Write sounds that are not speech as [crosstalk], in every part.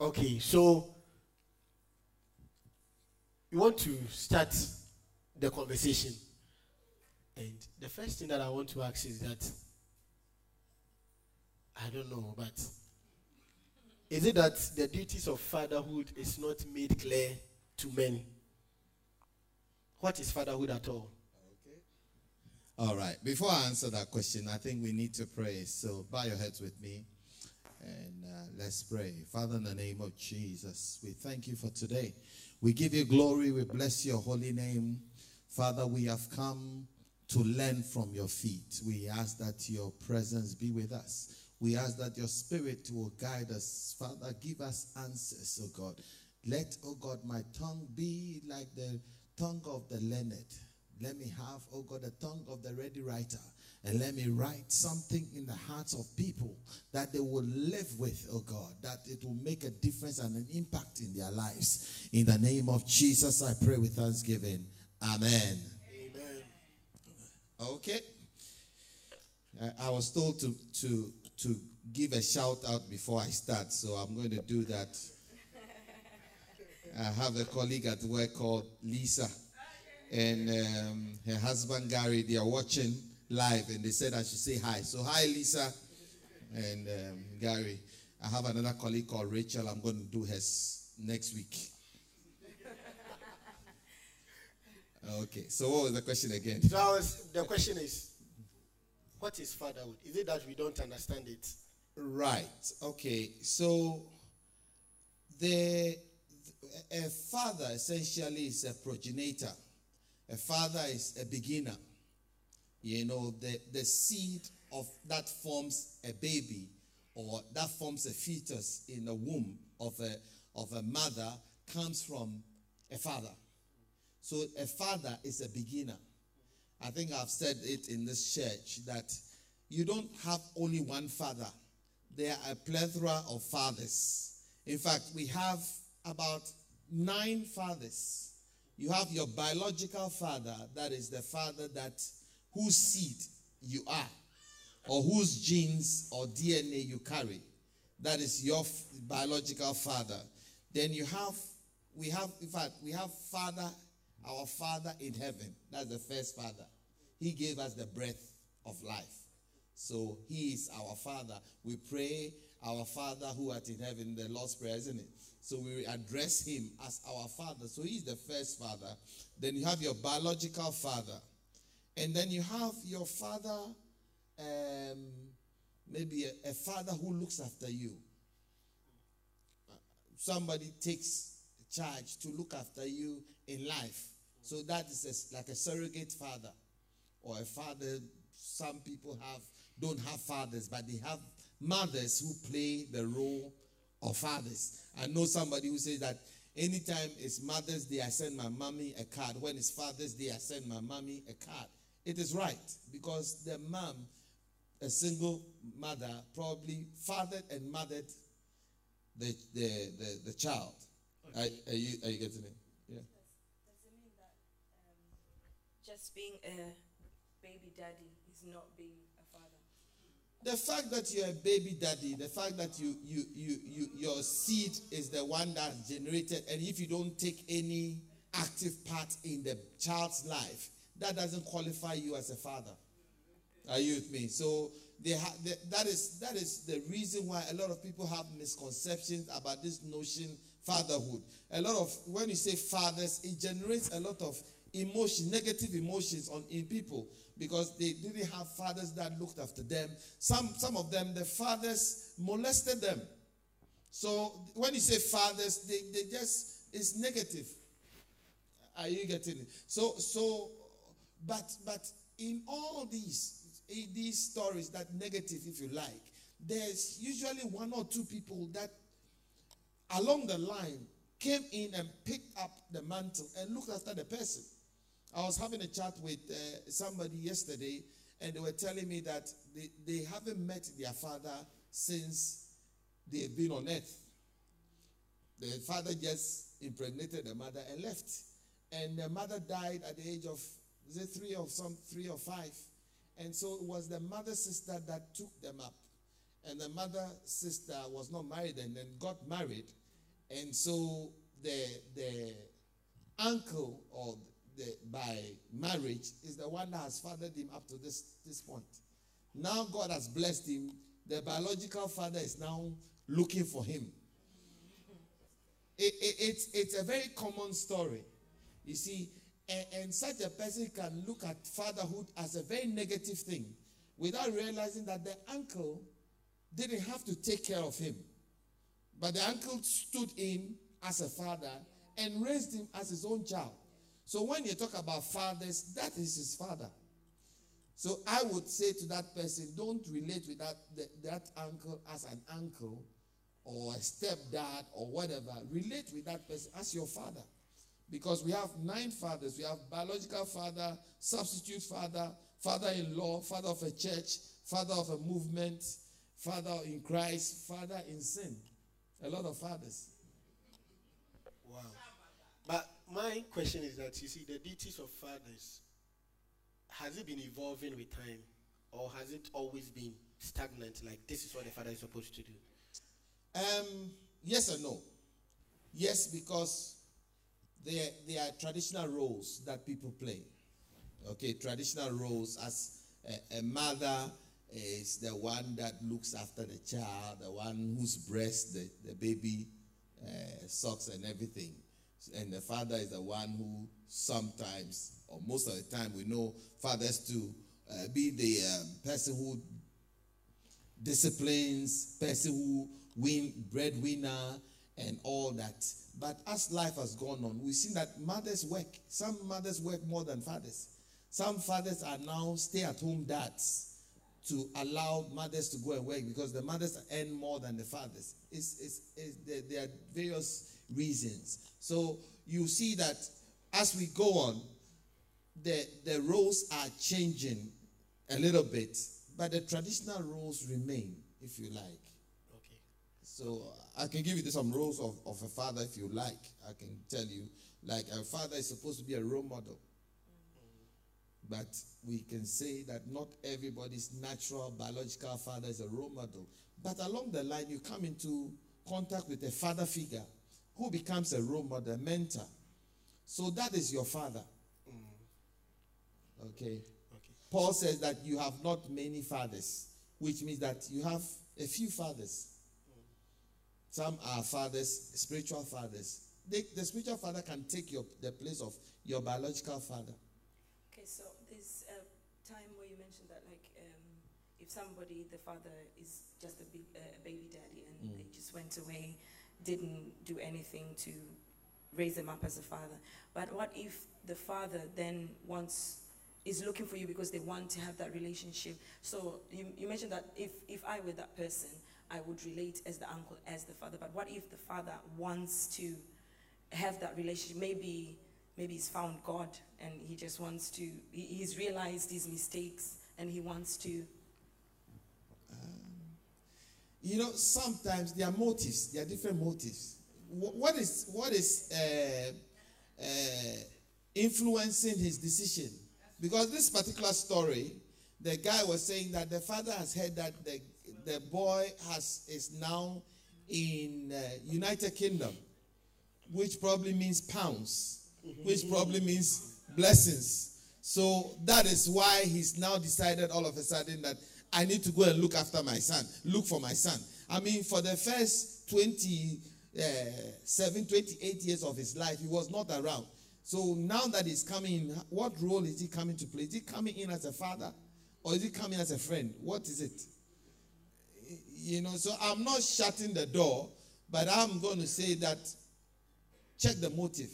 Okay, so we want to start the conversation. And the first thing that I want to ask is that I don't know, but is it that the duties of fatherhood is not made clear to men? What is fatherhood at all? Okay. All right. Before I answer that question, I think we need to pray. So bow your heads with me and let's pray. Father, in the name of Jesus, we thank you for today. We give you glory. We bless your holy name. Father, we have come to learn from your feet. We ask that your presence be with us. We ask that your spirit will guide us. Father, give us answers, oh God. Let, oh God, my tongue be like the tongue of the learned. Let me have, oh God, the tongue of the ready writer. And let me write something in the hearts of people that they will live with, oh God, that it will make a difference and an impact in their lives. In the name of Jesus, I pray with thanksgiving. Amen. Amen. Okay. I was told to, to, to give a shout out before I start, so I'm going to do that. I have a colleague at work called Lisa, and um, her husband Gary. They are watching live, and they said I should say hi. So hi, Lisa, and um, Gary. I have another colleague called Rachel. I'm going to do hers next week. [laughs] Okay, so what was the question again? So was, the question is, what is fatherhood? Is it that we don't understand it? Right. Okay. So the a father essentially is a progenitor. A father is a beginner. You know, the, the seed of that forms a baby or that forms a fetus in the womb of a, of a mother comes from a father. So a father is a beginner. I think I've said it in this church that you don't have only one father. There are a plethora of fathers. In fact, we have about nine fathers. You have your biological father, that is the father that whose seed you are, or whose genes or DNA you carry. That is your biological father. Then you have, we have, in fact, we have father, our father in heaven. That's the first father. He gave us the breath of life. So he is our father. We pray, our father who art in heaven, the Lord's Prayer, isn't it? So we address him as our father. So he's the first father. Then you have your biological father. And then you have your father, um, maybe a, a father who looks after you. Somebody takes charge to look after you in life. So that is a, like a surrogate father or a father. Some people have don't have fathers, but they have mothers who play the role of fathers. I know somebody who says that anytime it's Mother's Day, I send my mommy a card. When it's Father's Day, I send my mommy a card. It is right because the mom, a single mother, probably fathered and mothered the, the, the, the child. Okay. Are, are, you, are you getting it? Yeah. Does, does it mean that um, just being a baby daddy is not being a father? the fact that you're a baby daddy, the fact that you, you, you, you, your seed is the one that's generated, and if you don't take any active part in the child's life, that doesn't qualify you as a father. Are you with me? So they ha- they, that is that is the reason why a lot of people have misconceptions about this notion fatherhood. A lot of when you say fathers, it generates a lot of emotion, negative emotions on in people because they didn't have fathers that looked after them. Some, some of them, the fathers molested them. So when you say fathers, they, they just, it's negative. Are you getting it? So, so, but, but in all these, these stories that negative, if you like, there's usually one or two people that along the line came in and picked up the mantle and looked after the person. I was having a chat with uh, somebody yesterday, and they were telling me that they, they haven't met their father since they've been on earth. The father just impregnated the mother and left. And the mother died at the age of, is it three or some, three or five? And so it was the mother sister that took them up. And the mother sister was not married and then got married. And so the the uncle or the, by marriage is the one that has fathered him up to this, this point. Now God has blessed him. The biological father is now looking for him. It, it, it's, it's a very common story. You see, and, and such a person can look at fatherhood as a very negative thing without realizing that the uncle didn't have to take care of him. But the uncle stood in as a father and raised him as his own child. So when you talk about fathers, that is his father. So I would say to that person, don't relate with that, that, that uncle as an uncle or a stepdad or whatever. Relate with that person as your father. Because we have nine fathers. We have biological father, substitute father, father-in-law, father of a church, father of a movement, father in Christ, father in sin. A lot of fathers. Wow. But my question is that you see the duties of fathers has it been evolving with time or has it always been stagnant like this is what the father is supposed to do um yes and no yes because there there are traditional roles that people play. Okay traditional roles as a, a mother is the one that looks after the child the one whose breast the, the baby uh, sucks and everything. And the father is the one who sometimes, or most of the time, we know fathers to uh, be the um, person who disciplines, person who win breadwinner, and all that. But as life has gone on, we've seen that mothers work. Some mothers work more than fathers. Some fathers are now stay-at-home dads to allow mothers to go and work because the mothers earn more than the fathers. It's, it's, it's, there, there are various reasons. So you see that as we go on, the, the roles are changing a little bit, but the traditional roles remain, if you like. So I can give you some roles of, of a father if you like. I can tell you, like a father is supposed to be a role model. But we can say that not everybody's natural biological father is a role model. But along the line, you come into contact with a father figure who becomes a role model, a mentor. So that is your father. Mm-hmm. Okay. okay Paul says that you have not many fathers, which means that you have a few fathers. Some are fathers, spiritual fathers. They, the spiritual father can take your, the place of your biological father. Okay, so there's a time where you mentioned that, like, um, if somebody, the father is just a, big, uh, a baby daddy and they just went away, didn't do anything to raise them up as a father. But what if the father then wants is looking for you because they want to have that relationship? So you, you mentioned that if if I were that person, I would relate as the uncle, as the father. But what if the father wants to have that relationship? Maybe maybe he's found God and he just wants to. He, he's realized his mistakes and he wants to. You know, sometimes there are motives. There are different motives. Wh- What is what is uh, uh, influencing his decision? Because this particular story, the guy was saying that the father has heard that the the boy has is now in uh, United Kingdom, which probably means pounds, which probably means blessings. So that is why he's now decided all of a sudden that I need to go and look after my son, look for my son. I mean, for the first 27, 28 years of his life, he was not around. So now that he's coming what role is he coming to play? Is he coming in as a father or is he coming as a friend? What is it? You know, so I'm not shutting the door, but I'm going to say that check the motive.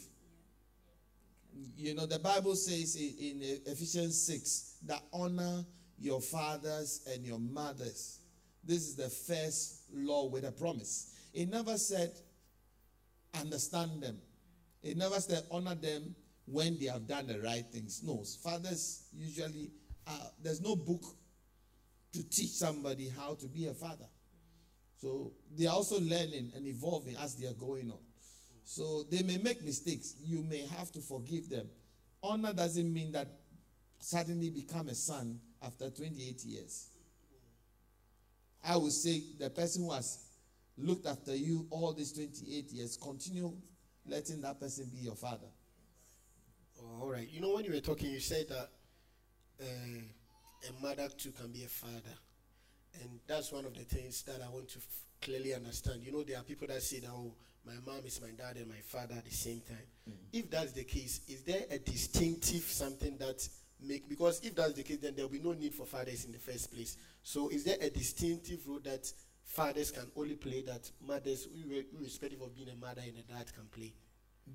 You know, the Bible says in, Ephesians 6 that honor your fathers and your mothers. This is the first law with a promise. It never said understand them. It never said honor them when they have done the right things. No, fathers usually, uh, there's no book to teach somebody how to be a father. So they are also learning and evolving as they are going on. So they may make mistakes. You may have to forgive them. Honor doesn't mean that suddenly become a son after 28 years. I would say the person who has looked after you all these 28 years, continue letting that person be your father. Oh, all right. You know, when you were talking, you said that uh, a mother too can be a father. And that's one of the things that I want to f- clearly understand. You know, there are people that say that, oh, my mom is my dad and my father at the same time. Mm. If that's the case, is there a distinctive something that make because if that's the case, then there will be no need for fathers in the first place. So, is there a distinctive role that fathers can only play that mothers, irrespective of being a mother and a dad, can play?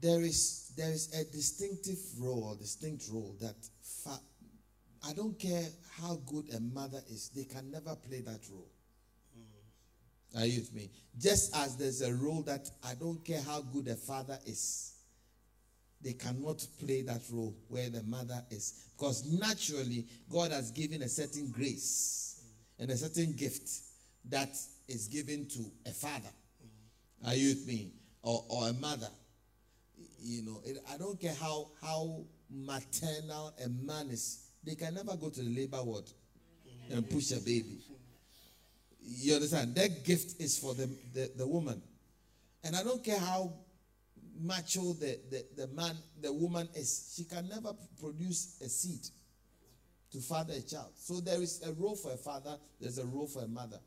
There is there is a distinctive role, distinct role that fa- I don't care how good a mother is, they can never play that role. Are you with me? Just as there's a role that I don't care how good a father is, they cannot play that role where the mother is. Because naturally, God has given a certain grace and a certain gift that is given to a father. Are you with me? Or, or a mother. You know, it, I don't care how, how maternal a man is, they can never go to the labor ward and push a baby. You understand? That gift is for the, the, the woman. And I don't care how macho the, the, the man, the woman is, she can never produce a seed to father a child. So there is a role for a father, there's a role for a mother.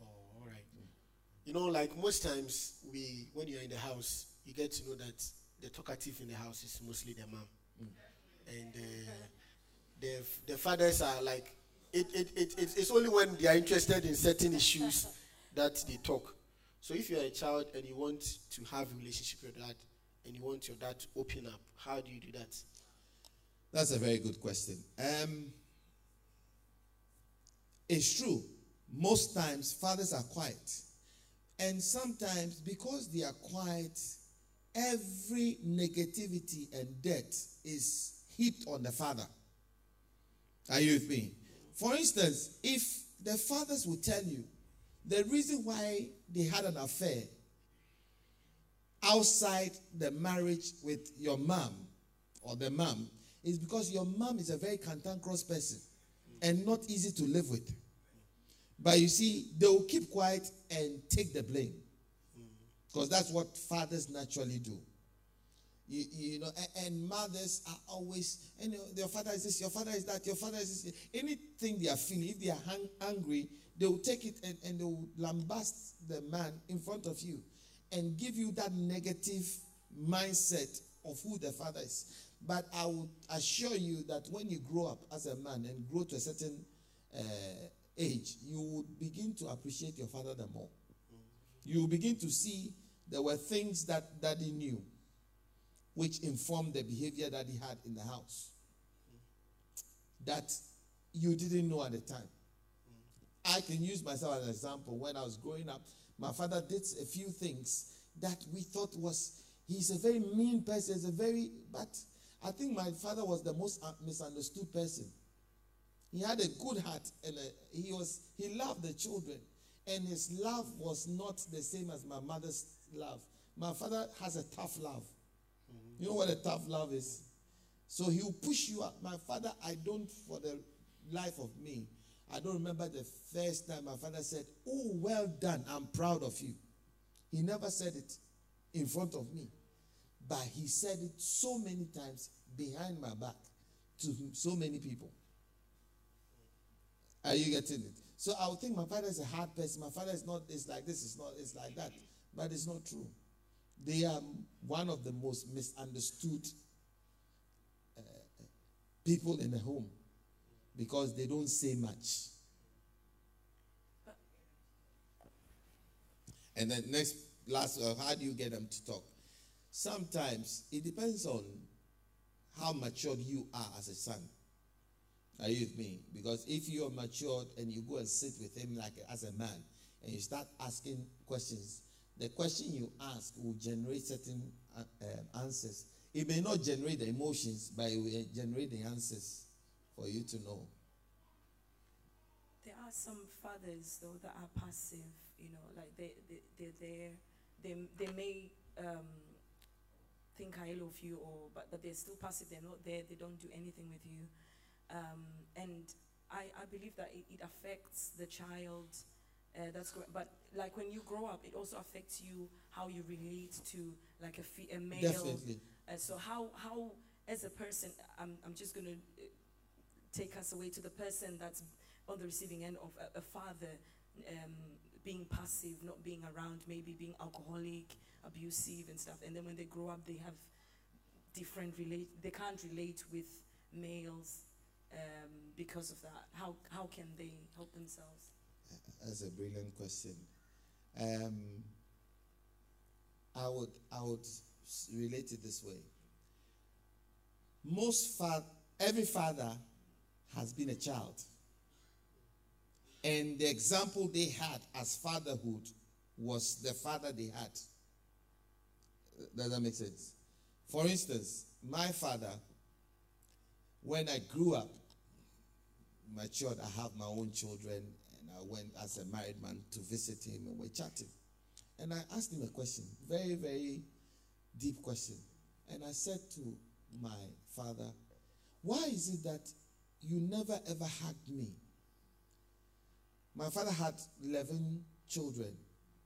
Oh, all right. You know, like most times, we when you're in the house, you get to know that the talkative in the house is mostly the mom, and uh, the the fathers are like it, it, it, it. It's only when they are interested in certain issues [laughs] that they talk. So if you're a child and you want to have a relationship with your dad, and you want your dad to open up, how do you do that? That's a very good question. Um, it's true. Most times, fathers are quiet. And sometimes, because they are quiet, every negativity and debt is heaped on the father. Are you with me? For instance, if the fathers will tell you the reason why they had an affair outside the marriage with your mom or the mom is because your mom is a very cantankerous person and not easy to live with. But you see, they will keep quiet and take the blame because that's what fathers naturally do. You, you know, and, and mothers are always, you know, your father is this, your father is that, your father is this. Anything they are feeling, if they are hang, angry, they will take it and, and they will lambast the man in front of you and give you that negative mindset of who the father is. But I would assure you that when you grow up as a man and grow to a certain uh, age, you would begin to appreciate your father the more. You will begin to see there were things that daddy knew which informed the behavior that he had in the house that you didn't know at the time. I can use myself as an example. When I was growing up, my father did a few things that we thought was he's a very mean person. He's a very but I think my father was the most misunderstood person. He had a good heart and a, he was he loved the children, and his love was not the same as my mother's love. My father has a tough love. You know what a tough love is? So he will push you up. My father, I don't, for the life of me, I don't remember the first time my father said, Oh, well done, I'm proud of you. He never said it in front of me, but he said it so many times behind my back to so many people. Are you getting it? So I would think my father is a hard person. My father is not, it's like this, it's not, it's like that. But it's not true. They are one of the most misunderstood uh, people in the home because they don't say much. And then next, last, uh, how do you get them to talk? Sometimes it depends on how matured you are as a son. Are you with me? Because if you are matured and you go and sit with him like as a man and you start asking questions, the question you ask will generate certain uh, um, answers. It may not generate the emotions, but it will generate the answers for you to know. There are some fathers though that are passive, you know, like they they they they they, they may um, think highly of you, or but but they're still passive. They're not there. They don't do anything with you, um, and I I believe that it, it affects the child Uh, that's correct. But like when you grow up, it also affects you how you relate to like a, fe- a male. Definitely. Uh, so how how as a person, I'm I'm just gonna uh, take us away to the person that's on the receiving end of a, a father um, being passive, not being around, maybe being alcoholic, abusive, and stuff. And then when they grow up, they have different relate. They can't relate with males um, because of that. How how can they help themselves? That's a brilliant question. Um, I would I would relate it this way. Most fa- every father has been a child, and the example they had as fatherhood was the father they had. Does that make sense? For instance, my father, when I grew up, matured, I have my own children, Uh, I went as a married man to visit him, and we're chatting. And I asked him a question, very, very deep question. And I said to my father, Why is it that you never ever hugged me? My father had 11 children,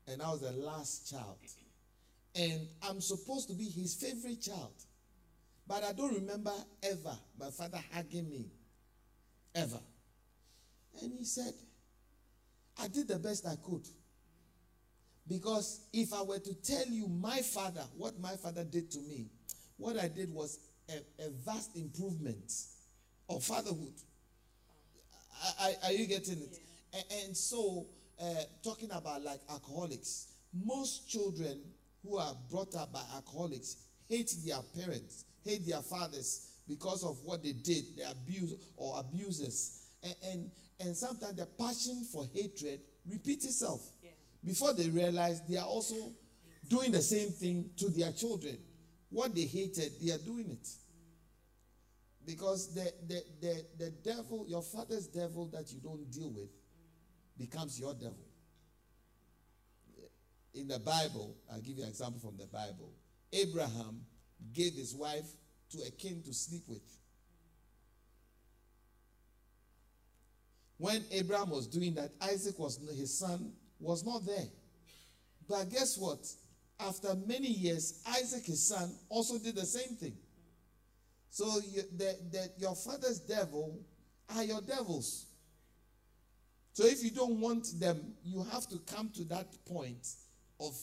and I was the last child. And I'm supposed to be his favorite child. But I don't remember ever my father hugging me. Ever. And he said, I did the best I could. Because if I were to tell you my father, what my father did to me, what I did was a, a vast improvement of fatherhood. I- I- are you getting it? A- And, so, uh, talking about like alcoholics, most children who are brought up by alcoholics hate their parents, hate their fathers because of what they did, the abuse or abuses. And, and, and sometimes the passion for hatred repeats itself. Yeah. Before they realize they are also doing the same thing to their children. What they hated, they are doing it. Because the, the, the, the devil, your father's devil that you don't deal with, becomes your devil. In the Bible, I'll give you an example from the Bible. Abraham gave his wife to a king to sleep with. When Abraham was doing that, Isaac was his son was not there. But guess what? After many years, Isaac, his son, also did the same thing. So you, the, the, your father's devil are your devils. So if you don't want them, you have to come to that point of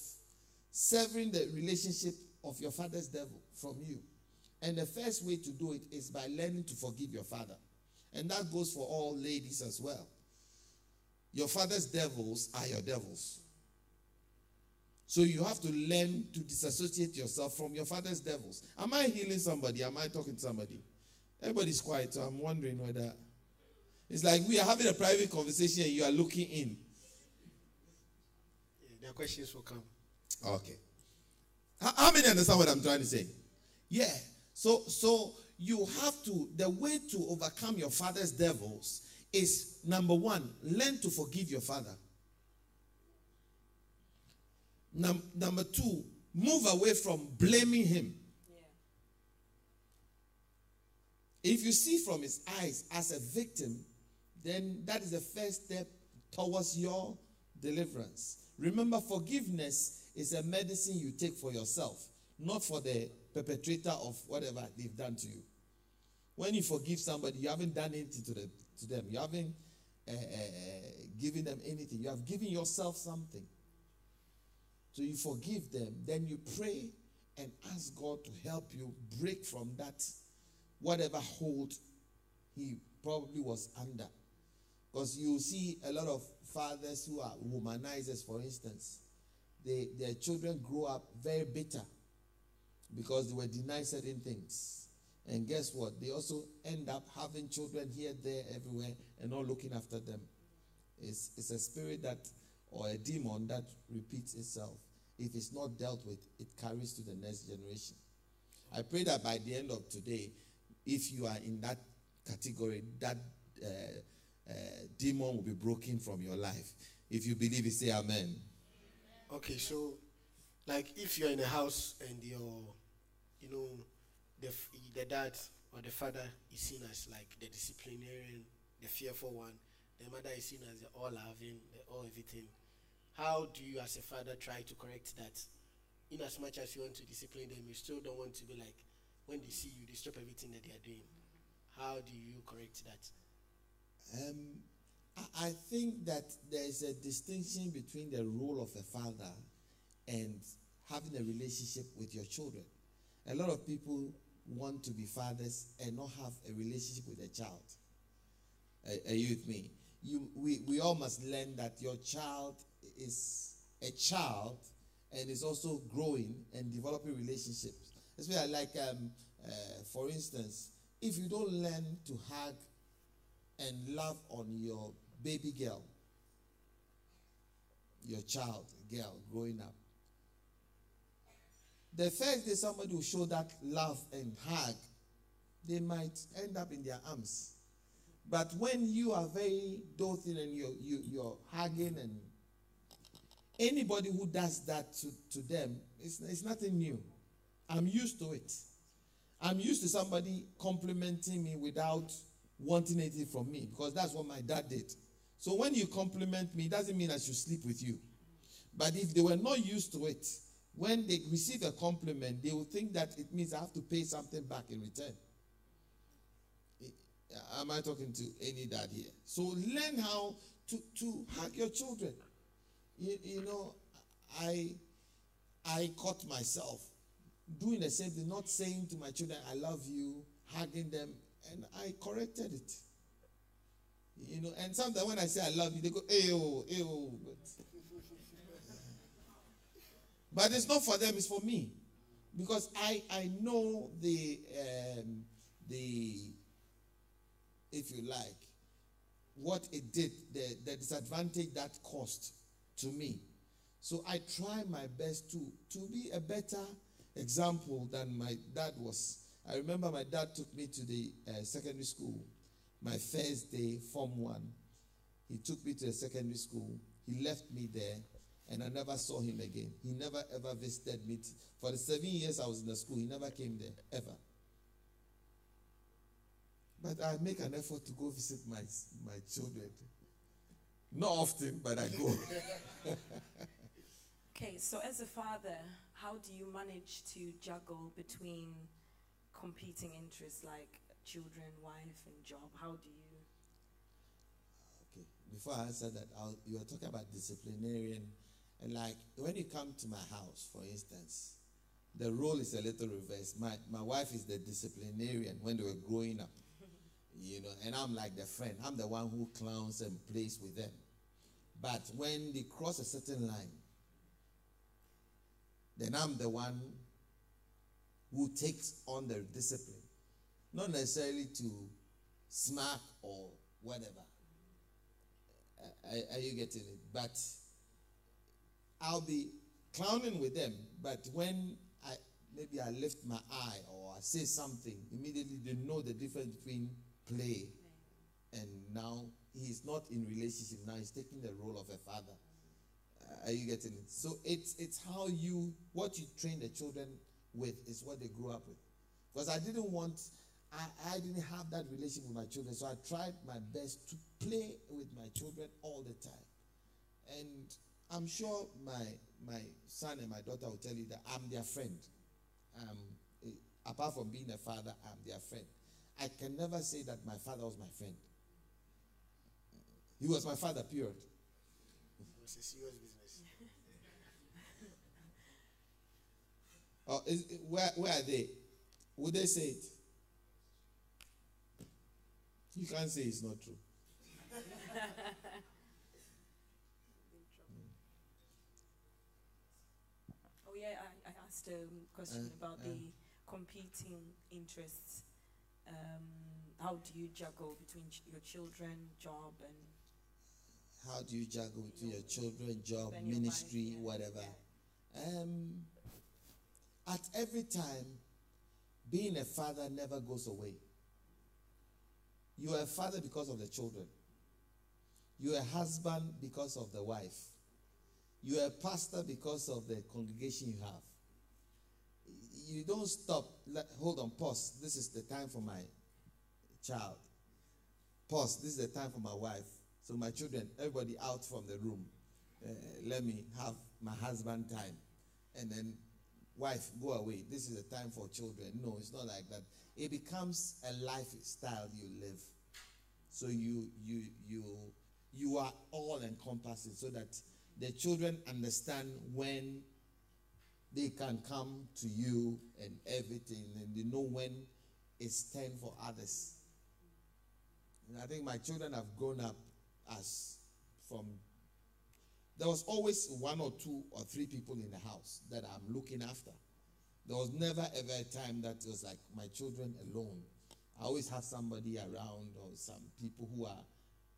severing the relationship of your father's devil from you. And the first way to do it is by learning to forgive your father. And that goes for all ladies as well. Your father's devils are your devils. So you have to learn to disassociate yourself from your father's devils. Am I healing somebody? Am I talking to somebody? Everybody's quiet, so I'm wondering whether it's like we are having a private conversation and you are looking in. Yeah, their questions will come. Okay. How, how many understand what I'm trying to say? Yeah. So so you have to the way to overcome your father's devils is number one, learn to forgive your father. Num- number two, move away from blaming him. Yeah. If you see from his eyes as a victim, then that is the first step towards your deliverance. Remember, forgiveness is a medicine you take for yourself, not for the perpetrator of whatever they've done to you. When you forgive somebody, you haven't done anything to them. To them. You haven't uh, uh, given them anything. You have given yourself something. So you forgive them. Then you pray and ask God to help you break from that whatever hold he probably was under. Because you see a lot of fathers who are womanizers, for instance, they, their children grow up very bitter because they were denied certain things. And guess what? They also end up having children here, there, everywhere, and not looking after them. It's, it's a spirit that, or a demon that repeats itself. If it's not dealt with, it carries to the next generation. I pray that by the end of today, if you are in that category, that uh, uh, demon will be broken from your life. If you believe it, say amen. Okay, so like if you're in a house and you're, you know, the the dad or the father is seen as like the disciplinarian, the fearful one, the mother is seen as the all loving, the all everything. how do you, as a father, try to correct that? In as much as you want to discipline them, you still don't want to be like, when they see you, they stop everything that they are doing. How do you correct that? Um, I, I think that there is a distinction between the role of a father and having a relationship with your children. A lot of people want to be fathers and not have a relationship with a child. Are, are you with me? You, we, we all must learn that your child is a child and is also growing and developing relationships. Especially like, um, uh, for instance, if you don't learn to hug and love on your baby girl, your child, girl, growing up, the first day somebody will show that love and hug, they might end up in their arms. But when you are very doting and you're, you, you're hugging and anybody who does that to, to them, it's, it's nothing new. I'm used to it. I'm used to somebody complimenting me without wanting anything from me because that's what my dad did. So when you compliment me, it doesn't mean I should sleep with you. But if they were not used to it, when they receive a compliment, they will think that it means I have to pay something back in return. Eh, am I talking to any dad here? So learn how to, to hug your children. You, you know, I I caught myself doing the same thing, not saying to my children, I love you, hugging them, and I corrected it. You know, and sometimes when I say I love you, they go, ew, ew. But, but it's not for them, it's for me. Because I, I know the, um, the, if you like, what it did, the, the disadvantage that caused to me. So I try my best to, to be a better example than my dad was. I remember my dad took me to the uh, secondary school, my first day, Form 1. He took me to the secondary school. He left me there, and I never saw him again. He never ever visited me. For the seven years I was in the school, he never came there, ever. But I make an effort to go visit my, my children. Not often, but I go. [laughs] okay, so as a father, how do you manage to juggle between competing interests like children, wife, and job? How do you? Okay, before I answer that, I'll, you were talking about disciplinarian, and like when you come to my house, for instance, the role is a little reversed. My my wife is the disciplinarian when they were growing up, [laughs] you know, and I'm like the friend. I'm the one who clowns and plays with them. But when they cross a certain line, then I'm the one who takes on the discipline. Not necessarily to smack or whatever. Are, are, you getting it? But I'll be clowning with them. But when I maybe I lift my eye or I say something, immediately they know the difference between play and now he's not in relationship. Now he's taking the role of a father. Uh, are you getting it? So it's it's how you what you train the children with is what they grew up with. Because I didn't want I, I didn't have that relationship with my children. So I tried my best to play with my children all the time. And I'm sure my my son and my daughter will tell you that I'm their friend. Um, apart from being a father, I'm their friend. I can never say that my father was my friend. He was my father, period. It was a serious business. [laughs] Oh, is, where, where are they? Would they say it? You can't say it's not true. [laughs] yeah, I, I asked a question uh, about uh, the competing interests. Um, how do you juggle between ch- your children, job, and how do you juggle between your, your children, job, ministry, yeah. whatever? Yeah. Um, at every time, being a father never goes away. You are a father because of the children. You are a husband because of the wife. You are a pastor because of the congregation you have. You don't stop. Let, hold on, pause. This is the time for my child. Pause. This is the time for my wife. So my children, everybody out from the room. uh, let me have my husband time, and then wife go away. This is a time for children. No, it's not like that. It becomes a lifestyle you live. So you you you you are all encompassing so that the children understand when they can come to you and everything, and they know when it's time for others. And I think my children have grown up as from there was always one or two or three people in the house that I'm looking after. There was never ever a time that it was like my children alone. I always have somebody around or some people who are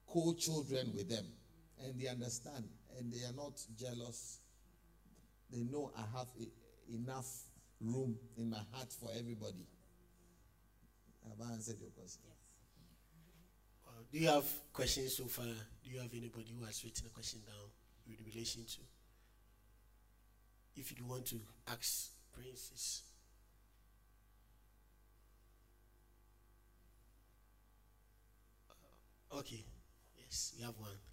co-children with them and they understand and they are not jealous. They know I have a, enough room in my heart for everybody. Have I answered your question? Well, do you have questions so far? Do you have anybody who has written a question down with relation to? If you want to ask Princess. Uh, okay, yes, you have one.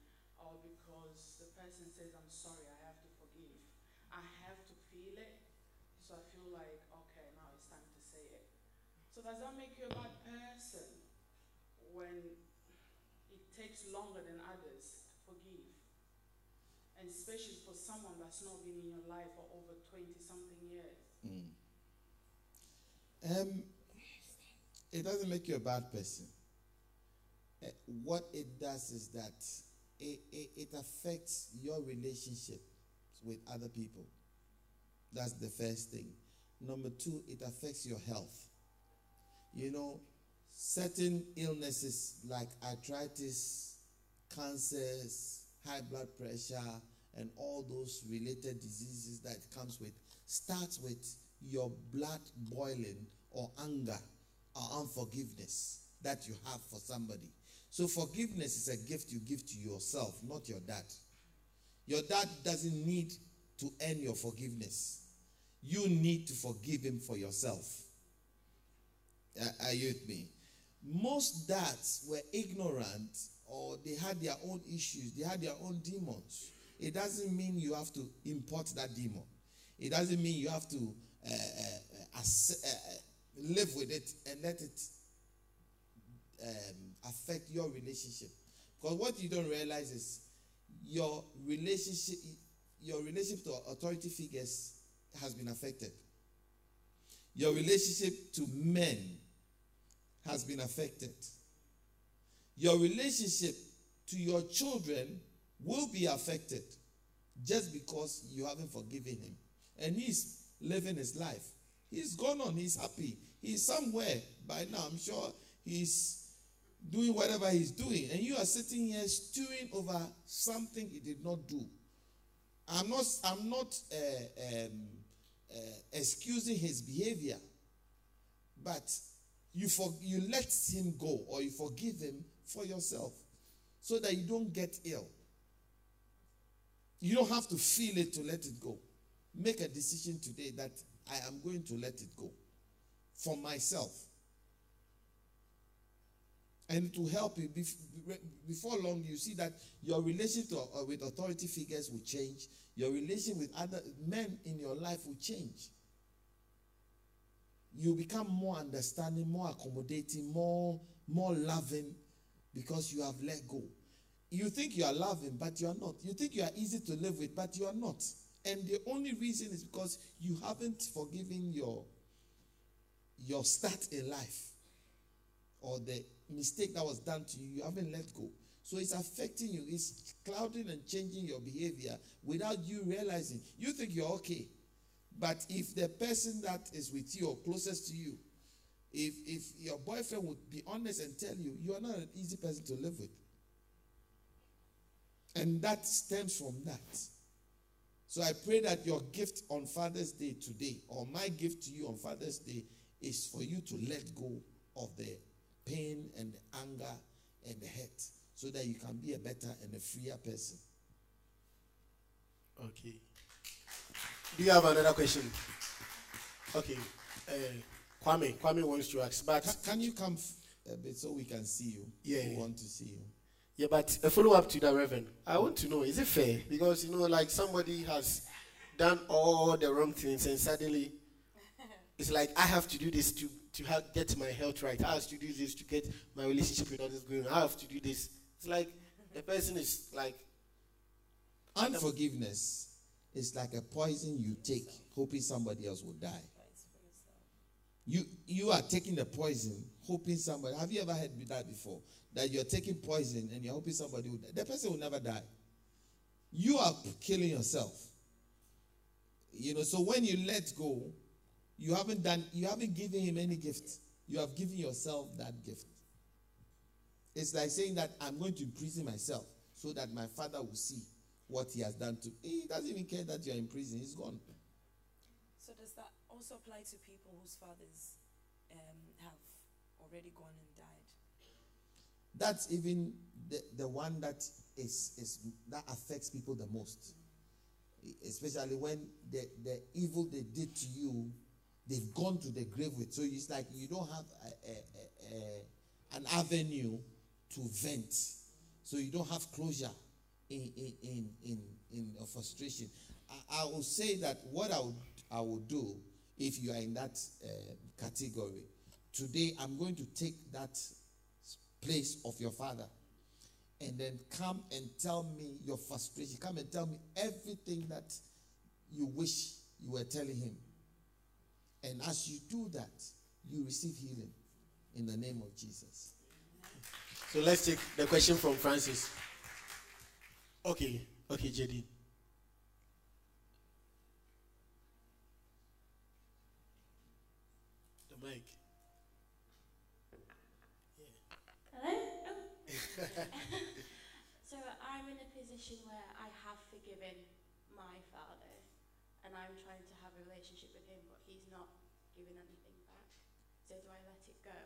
says, I'm sorry, I have to forgive. I have to feel it. So I feel like, okay, now it's time to say it. So does that make you a bad person when it takes longer than others to forgive? And especially for someone that's not been in your life for over 20 something years. Mm. Um, it doesn't make you a bad person. Uh, what it does is that it, it, it affects your relationship with other people. That's the first thing. Number two, it affects your health. You know, certain illnesses like arthritis, cancers, high blood pressure, and all those related diseases that comes with starts with your blood boiling or anger or unforgiveness that you have for somebody. So forgiveness is a gift you give to yourself, not your dad. Your dad doesn't need to earn your forgiveness. You need to forgive him for yourself. Are you with me? Most dads were ignorant or they had their own issues, they had their own demons. It doesn't mean you have to import that demon. It doesn't mean you have to uh, uh, uh, uh live with it and let it um, affect your relationship. Because what you don't realize is your relationship, your relationship to authority figures has been affected. Your relationship to men has been affected. Your relationship to your children will be affected just because you haven't forgiven him. And he's living his life. He's gone on, he's happy. He's somewhere by now. I'm sure he's doing whatever he's doing, and you are sitting here stewing over something he did not do. I'm not. I'm not uh, um, uh, excusing his behavior, but you for, you let him go or you forgive him for yourself, so that you don't get ill. You don't have to feel it to let it go. Make a decision today that I am going to let it go for myself and to help you. Before long you see that your relationship uh, with authority figures will change. Your relation with other men in your life will change. You become more understanding more accommodating more more loving because you have let go. You think you are loving but you are not. You think you are easy to live with but you are not. And the only reason is because you haven't forgiven your your start in life or the mistake that was done to you, you haven't let go. So it's affecting you. It's clouding and changing your behavior without you realizing. You think you're okay. But if the person that is with you or closest to you, if if your boyfriend would be honest and tell you you are not an easy person to live with, and that stems from that. So I pray that your gift on Father's Day today, or my gift to you on Father's Day, is for you to let go of the pain and the anger and the hurt so that you can be a better and a freer person. Okay. Do you have another question? Okay. Uh, Kwame, Kwame wants to ask, but Ca- Can you come a bit so we can see you? Yeah, We want to see you. yeah, but a follow up to that, Reverend. I want to know, is it fair? Because you know, like somebody has done all the wrong things, and suddenly it's like I have to do this to to help get my health right. I have to do this to get my relationship with others going. I have to do this. It's like the person is like, Unforgiveness is like a poison you take, hoping somebody else will die. You you are taking the poison, hoping somebody. Have you ever heard that before? That you're taking poison and you're hoping somebody will die. The person will never die. You are killing yourself. You know. So when you let go, you haven't done. You haven't given him any gift. You have given yourself that gift. It's like saying that I'm going to imprison myself so that my father will see what he has done to. He doesn't even care that you're in prison. He's gone. So does that also apply to people whose fathers um, have already gone and died? that's even the, the one that is, is that affects people the most especially when the, the evil they did to you they've gone to the grave with. So it's like you don't have a, a, a, an avenue to vent. So you don't have closure in in in in, in frustration. I, I will say that what i would i will do if you are in that uh, category. Today i'm going to take that place of your father and then come and tell me your frustration. Come and tell me everything that you wish you were telling him and as you do that you receive healing in the name of jesus so let's take the question from Francis. Okay, okay, JD. The mic. Hello? Oh. [laughs] so I'm in a position where I have forgiven my father and I'm trying to have a relationship with him, but he's not giving anything back. So do I let it go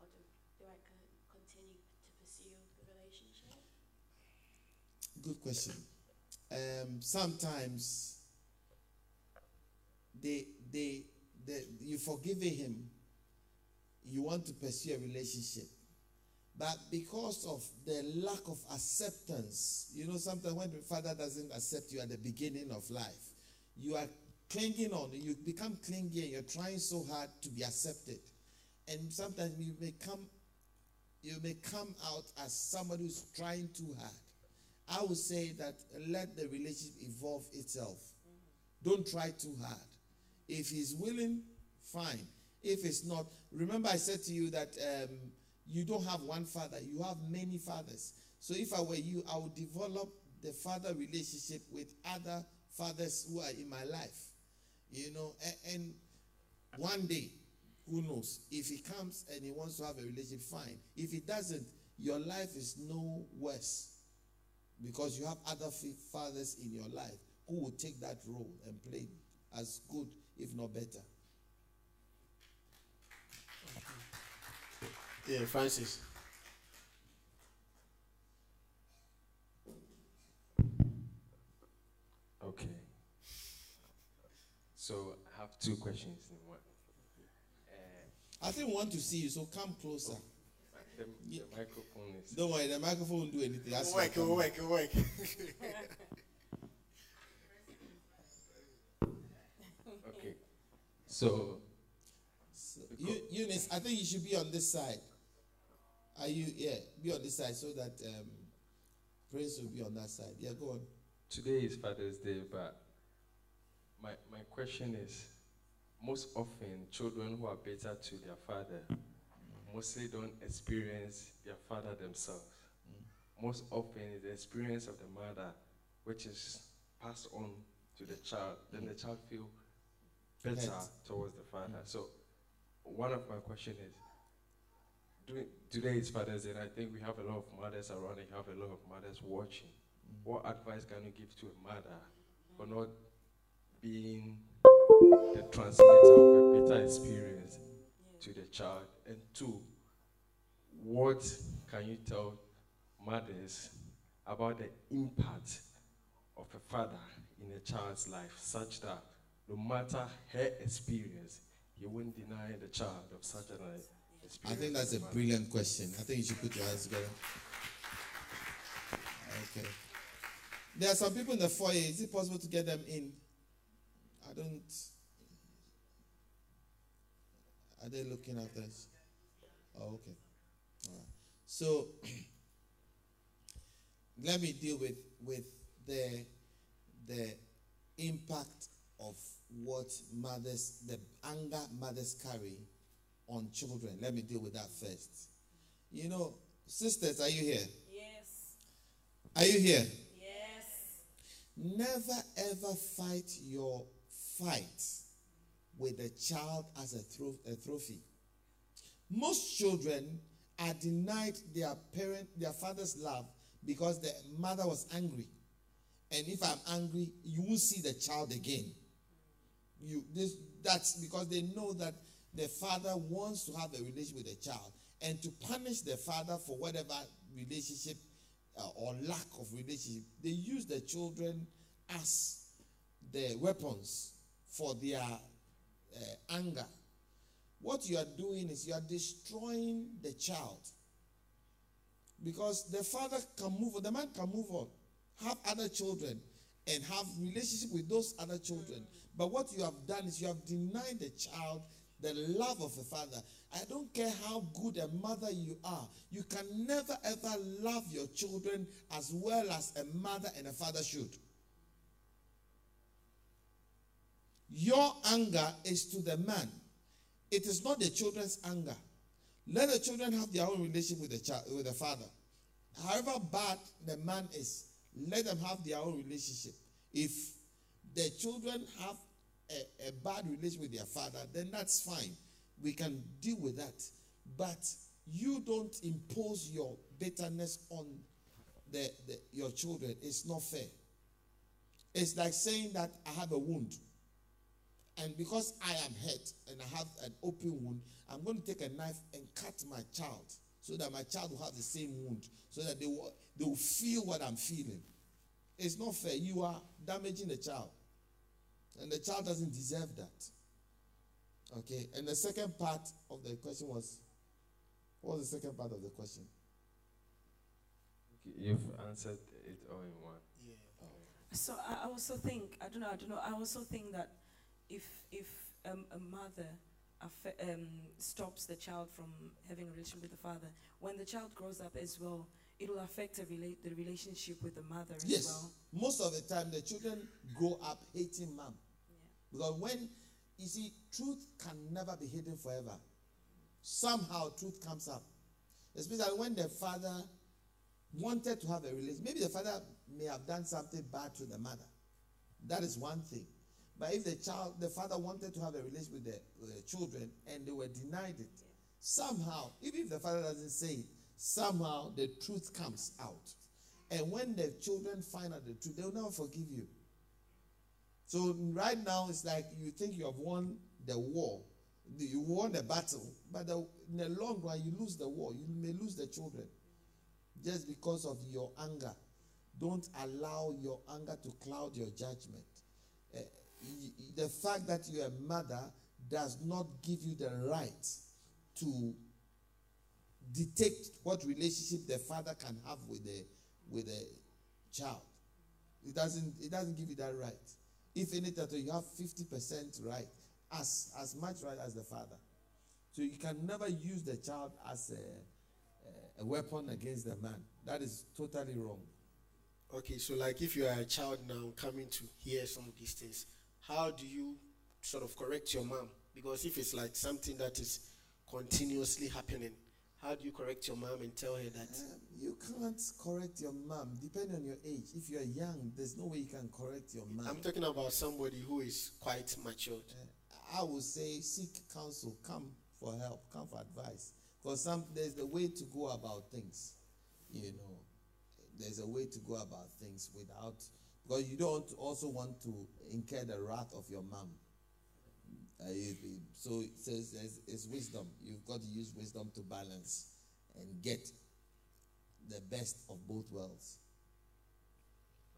or do, do I continue to pursue the relationship? good question um, sometimes they they you forgiving him you want to pursue a relationship but because of the lack of acceptance you know sometimes when the father doesn't accept you at the beginning of life you are clinging on you become clingy and you're trying so hard to be accepted and sometimes you may come you may come out as somebody who's trying too hard I would say that let the relationship evolve itself. Don't try too hard. If he's willing, fine. If it's not, remember I said to you that um, you don't have one father, you have many fathers. So if I were you, I would develop the father relationship with other fathers who are in my life. You know, and, and one day, who knows? If he comes and he wants to have a relationship, fine. If he doesn't, your life is no worse because you have other fathers in your life who will take that role and play as good, if not better. Yeah, Francis. Okay. So I have two questions in one. Uh, I think we want to see you, so come closer. the, Yeah. the microphone is. Don't worry, the microphone won't do anything. That's It'll work, it'll work, it'll work. [laughs] Okay. So So, Eu- Eunice, I think you should be on this side. Are you? Yeah, be on this side so that um, Prince will be on that side. Yeah, go on. today is Father's Day, but my my question is, most often children who are better to their father mostly don't experience their father themselves. most often is the experience of the mother, which is passed on to the child. Then the child feel better towards the father. Mm. So, one of my question is, doing, today is Father's Day, and I think we have a lot of mothers around, and you have a lot of mothers watching. Mm. What advice can you give to a mother for not being the transmitter of a better experience to the child? And two, what can you tell mothers about the impact of a father in a child's life, such that no matter her experience, he won't deny the child of such an experience? I think that's a brilliant question. I think you should put your hands together. Okay. There are some people in the foyer. Is it possible to get them in? I don't. Are they looking at this? Oh, okay. All right. So [clears throat] let me deal with with the the impact of what mothers, the anger mothers carry on children. Let me deal with that first. You know, sisters, are you here? Yes. Are you here? Yes. Never ever fight your fight with a child as a, a trophy. Most children are denied their parent, their father's love because the mother was angry. And if I'm angry, you won't see the child again. You this that's because they know that the father wants to have a relationship with the child and to punish the father for whatever relationship uh, or lack of relationship they use the children as the weapons for their uh, anger. What you are doing is you are destroying the child. Because the father can move on the man can move on have other children and have relationship with those other children. But what you have done is you have denied the child the love of a father. I don't care how good a mother you are you can never ever love your children as well as a mother and a father should your anger is to the man. It is not the children's anger. Let the children have their own relationship with the child with the father. However bad the man is let them have their own relationship. If the children have a, a bad relationship with their father then that's fine. We can deal with that. But you don't impose your bitterness on the, the your children. It's not fair. It's like saying that i have a wound and because I am hurt and I have an open wound, I'm going to take a knife and cut my child so that my child will have the same wound, so that they will, they will feel what I'm feeling. It's not fair. You are damaging the child. And the child doesn't deserve that. Okay. And the second part of the question was what was the second part of the question? Okay, You've answered it all in one. Yeah. Oh. So I I also think I don't know I don't know I also think that if if um, a mother um, stops the child from having a relationship with the father, when the child grows up as well, it will affect the, rela- the relationship with the mother as Yes. well. Most of the time, the children grow up hating mom. Yeah. Because when, you see, truth can never be hidden forever. Somehow, truth comes up. Especially when the father wanted to have a relationship. Maybe the father may have done something bad to the mother. That is one thing. But if the child, the father wanted to have a relationship with the, with the children and they were denied it, somehow, even if the father doesn't say it, somehow the truth comes out. And when the children find out the truth, they will never forgive you. So right now, it's like you think you have won the war, you won the battle, but the, in the long run, you lose the war. You may lose the children just because of your anger. Don't allow your anger to cloud your judgment. Uh, the fact that you're a mother does not give you the right to detect what relationship the father can have with the with the child. It doesn't it doesn't give you that right. If anything, you have 50% right, as as much right as the father. So you can never use the child as a, a weapon against the man. That is totally wrong. Okay, so like if you are a child now coming to hear some of these things, how do you sort of correct your mom? Because if it's like something that is continuously happening, how do you correct your mom and tell her that? Um, you can't correct your mom, depending on your age. If you're young, there's no way you can correct your mom. I'm talking about somebody who is quite matured. I would say seek counsel, come for help, come for advice. Because some there's a way to go about things. You know, there's a way to go about things without because you don't also want to incur the wrath of your mom. Uh, so it says it's, it's wisdom. You've got to use wisdom to balance and get the best of both worlds.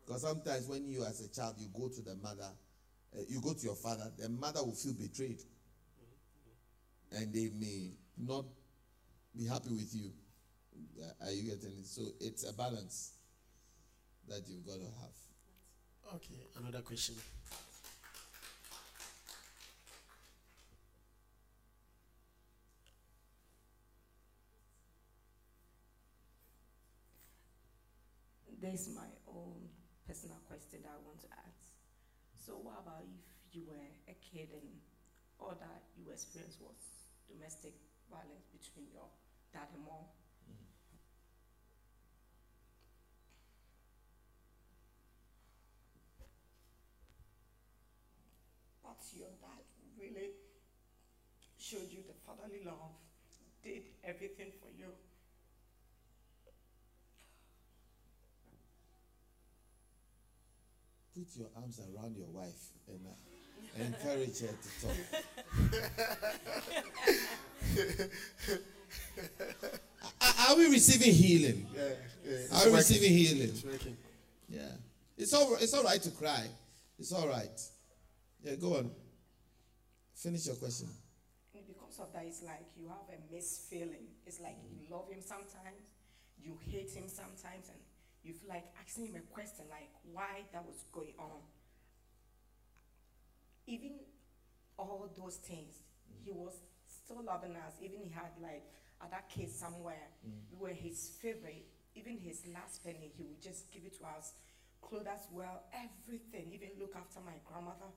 Because sometimes when you, as a child, you go to the mother, uh, you go to your father, the mother will feel betrayed, and they may not be happy with you. Uh, Are you getting it? So it's a balance that you've got to have. Okay, another question. There's my own personal question that I want to ask. So, what about if you were a kid and all that you experienced was domestic violence between your dad and mom? But your dad really showed you the fatherly love, did everything for you. Put your arms around your wife and uh, encourage her to talk. [laughs] Are- Are we receiving healing? Yeah, yeah. it's Are we working. receiving healing? It's. Yeah. It's all, it's all right to cry. It's all right. Yeah, go on. Finish your question. Because of that, it's like you have a mixed feeling. It's like you mm. love him sometimes, you hate him sometimes, and you feel like asking him a question like why that was going on. Even all those things, he mm. was still loving us. Even he had like other kids somewhere. Mm. We were his favorite. Even his last penny, he would just give it to us. Clothe us well, everything. Even look after my grandmother.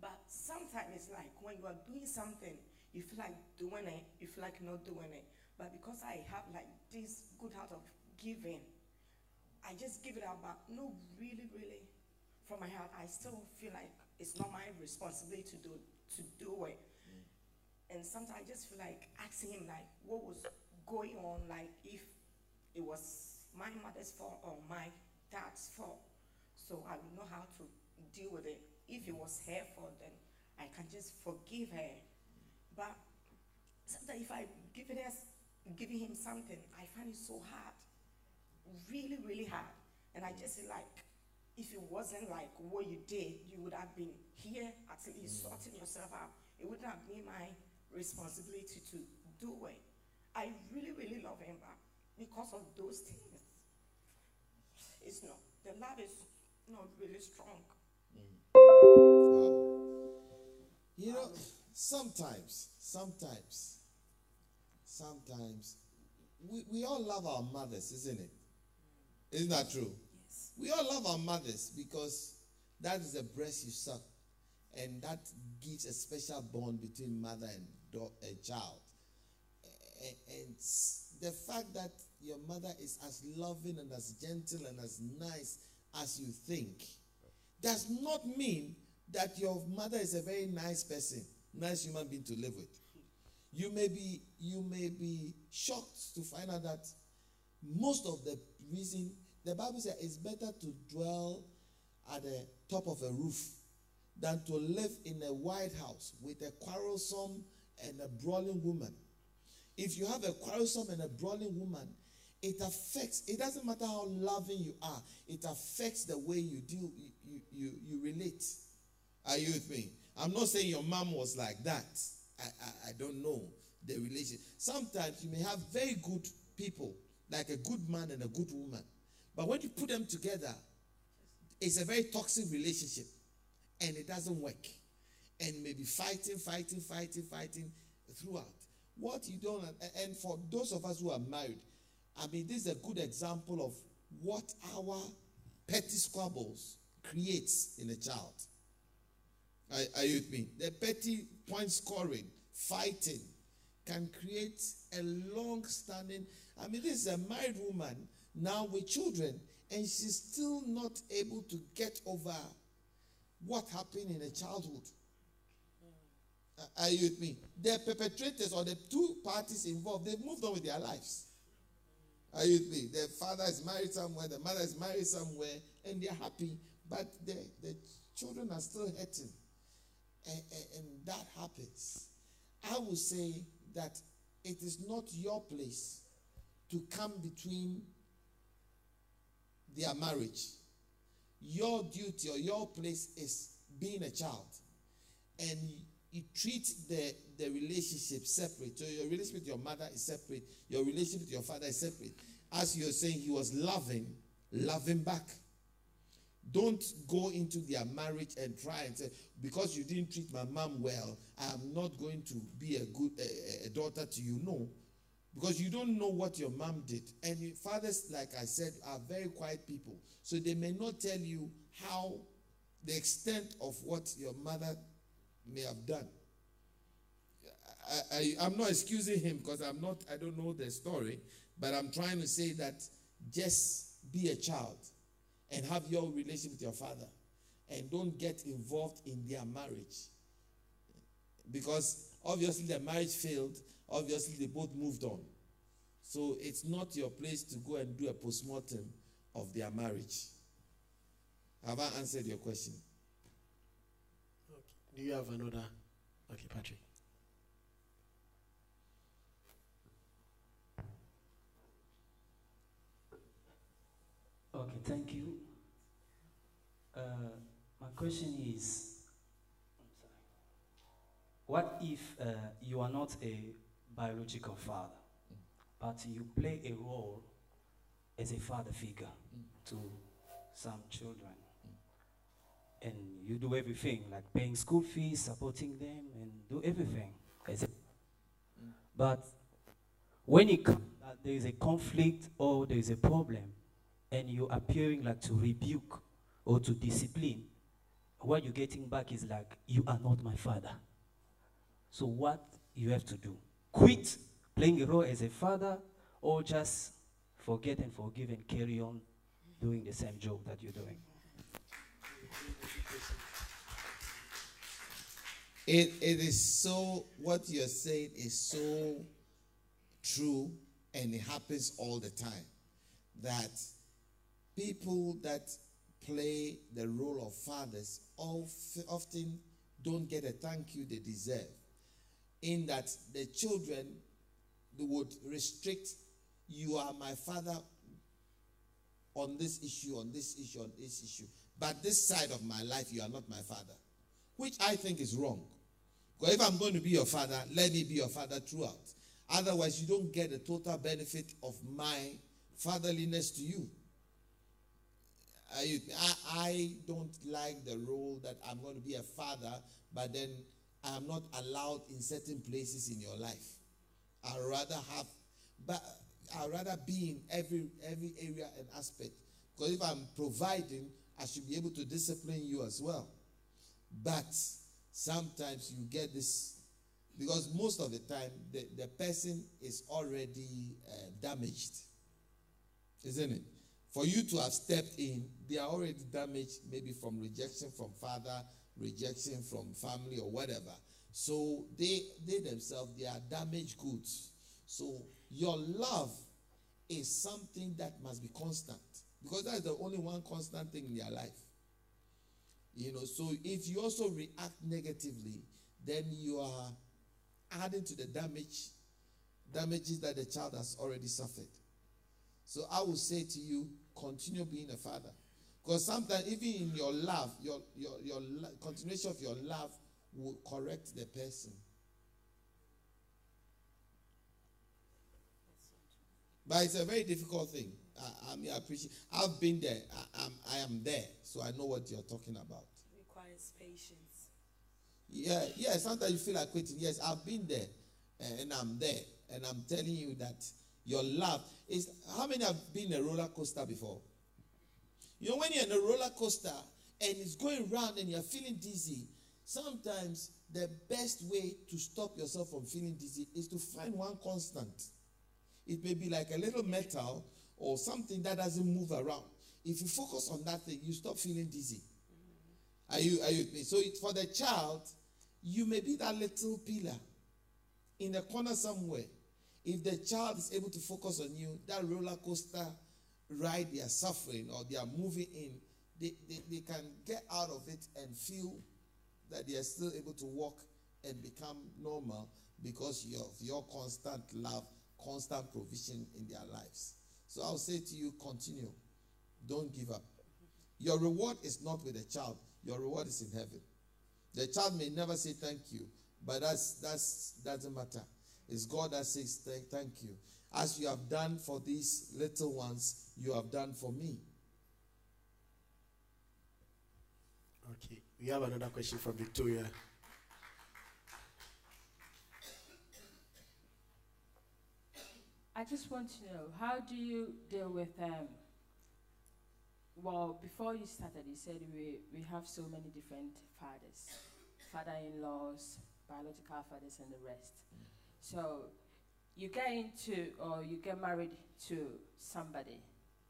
But sometimes it's like when you are doing something, you feel like doing it, you feel like not doing it. But because I have like this good heart of giving, I just give it out, but no, really, really, from my heart, I still feel like it's not my responsibility to do to do it. Mm. And sometimes I just feel like asking him like what was going on, like if it was my mother's fault or my dad's fault. So I will know how to deal with it. If it was her fault, then I can just forgive her. But sometimes if I give it as giving him something, I find it so hard, really, really hard. And I just feel like if it wasn't like what you did, you would have been here at least mm. sorting yourself out. It wouldn't have been my responsibility to do it. I really, really love him, but because of those things, it's not the love is not really strong. You know, sometimes, sometimes, sometimes, we, we all love our mothers, isn't it? Isn't that true? Yes. We all love our mothers because that is the breast you suck, and that gives a special bond between mother and do- a child. A- And the fact that your mother is as loving and as gentle and as nice as you think does not mean that your mother is a very nice person, nice human being to live with. You may be you may be shocked to find out that most of the reason the Bible says it's better to dwell at the top of a roof than to live in a white house with a quarrelsome and a brawling woman. If you have a quarrelsome and a brawling woman, it affects, it doesn't matter how loving you are, it affects the way you do, you, you, you, relate. Are you with me? I'm not saying your mom was like that. I, I, I don't know the relation. Sometimes you may have very good people, like a good man and a good woman. But when you put them together, it's a very toxic relationship and it doesn't work. And maybe fighting, fighting, fighting, fighting throughout. What you don't, and for those of us who are married, I mean, this is a good example of what our petty squabbles creates in a child. Are, are you with me? The petty point scoring, fighting, can create a long standing. I mean, this is a married woman now with children, and she's still not able to get over what happened in her childhood. Are you with me? The perpetrators or the two parties involved, they've moved on with their lives. Are you with me? The father is married somewhere, the mother is married somewhere, and they're happy, but the, the children are still hurting. And, and, and that happens. I would say that it is not your place to come between their marriage. Your duty or your place is being a child. And you treat the, the relationship separate. So your relationship with your mother is separate. Your relationship with your father is separate. As you're saying, he was loving, loving back. Don't go into their marriage and try and say, because you didn't treat my mom well, I am not going to be a good a, a daughter to you. No, because you don't know what your mom did. And fathers, like I said, are very quiet people. So they may not tell you how the extent of what your mother may have done. I, I'm not excusing him because I'm not, I don't know the story, but I'm trying to say that just be a child and have your relationship with your father and don't get involved in their marriage. Because obviously the marriage failed, obviously they both moved on. So it's not your place to go and do a postmortem of their marriage. Have I answered your question? Okay. Do you have another? Okay, Patrick. Okay, thank you. Uh, my question is, what if uh, you are not a biological father, but you play a role as a father figure to some children, and you do everything like paying school fees, supporting them, and do everything but when it comes that there is a conflict or there is a problem, and you're appearing like to rebuke or to discipline, what you're getting back is like, you are not my father. So what you have to do? Quit playing a role as a father or just forget and forgive and carry on doing the same job that you're doing. It, it is so, what you're saying is so true and it happens all the time that people that play the role of fathers often don't get a thank you they deserve. In that the children would restrict, you are my father on this issue, on this issue, on this issue. But this side of my life, you are not my father. Which I think is wrong. Because if I'm going to be your father, let me be your father throughout. Otherwise, you don't get the total benefit of my fatherliness to you. I, I don't like the role that I'm going to be a father, but then I'm not allowed in certain places in your life. I'd rather have, but I'd rather be in every every area and aspect. Because if I'm providing, I should be able to discipline you as well. But sometimes you get this because most of the time the, the person is already uh, damaged, isn't it? For you to have stepped in, they are already damaged, maybe from rejection from father, rejection from family, or whatever. So they they themselves they are damaged goods. So your love is something that must be constant because that's the only one constant thing in their life. You know, so if you also react negatively, then you are adding to the damage, damages that the child has already suffered. So I will say to you, continue being a father. Because sometimes even in your love, your your your continuation of your love will correct the person. But it's a very difficult thing. I, I mean, I appreciate. I've been there. I, I'm, I am there, so I know what you're talking about. It requires patience. Yeah, yeah. Sometimes you feel like quitting. Yes, I've been there, and I'm there, and I'm telling you that your love is. How many have been a roller coaster before? You know, when you're in a roller coaster and it's going round and you're feeling dizzy, sometimes the best way to stop yourself from feeling dizzy is to find one constant. It may be like a little metal or something that doesn't move around. If you focus on that thing, you stop feeling dizzy. Are you are you with me? So it, for the child, you may be that little pillar in a corner somewhere. If the child is able to focus on you, that roller coaster ride they are suffering or they are moving in, they, they, they can get out of it and feel that they are still able to walk and become normal because of your constant love, constant provision in their lives. So I'll say to you, continue. Don't give up. Your reward is not with the child, your reward is in heaven. The child may never say thank you, but that's that's doesn't matter. It's God that says thank, thank you. As you have done for these little ones, you have done for me. Okay, we have another question from Victoria. I just want to know how do you deal with um well before you started you said we we have so many different fathers father-in-laws biological fathers and the rest so you get into or you get married to somebody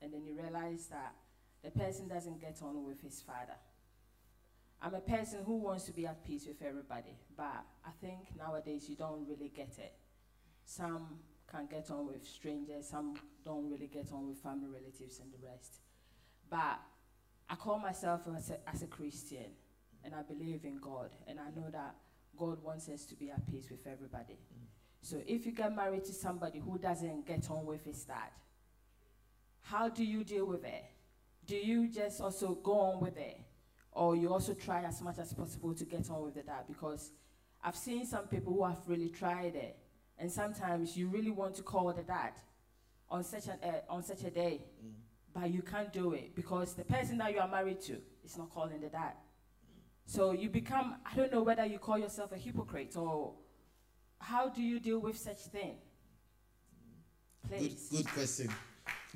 and then you realize that the person doesn't get on with his father I'm a person who wants to be at peace with everybody but I think nowadays you don't really get it some can get on with strangers, some don't really get on with family relatives and the rest. But I call myself as a, as a Christian and I believe in God and I know that God wants us to be at peace with everybody. Mm. So if you get married to somebody who doesn't get on with his dad, how do you deal with it? Do you just also go on with it? Or you also try as much as possible to get on with the dad? Because I've seen some people who have really tried it and sometimes you really want to call the dad on such, an, uh, on such a day, but you can't do it because the person that you are married to is not calling the dad. So you become, I don't know whether you call yourself a hypocrite or how do you deal with such thing? Good, Please. good question.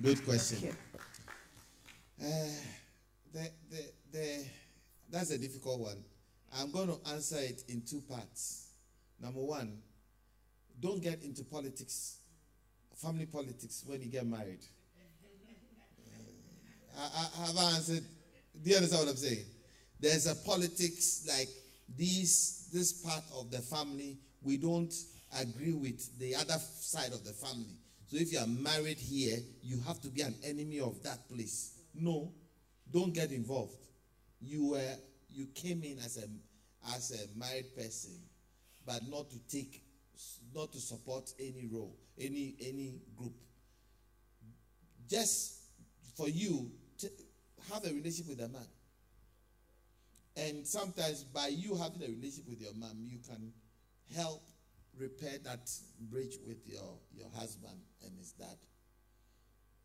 Good question. Uh, the, the, the, that's a difficult one. I'm going to answer it in two parts. Number one, don't get into politics, family politics, when you get married. Uh, I, I, have I answered? Do you understand what I'm saying? There's a politics like this, this part of the family, we don't agree with the other side of the family. So if you are married here, you have to be an enemy of that place. No, don't get involved. You were you came in as a as a married person, but not to take not to support any role, any any group. Just for you to have a relationship with a man. And sometimes by you having a relationship with your mom, you can help repair that bridge with your, your husband and his dad.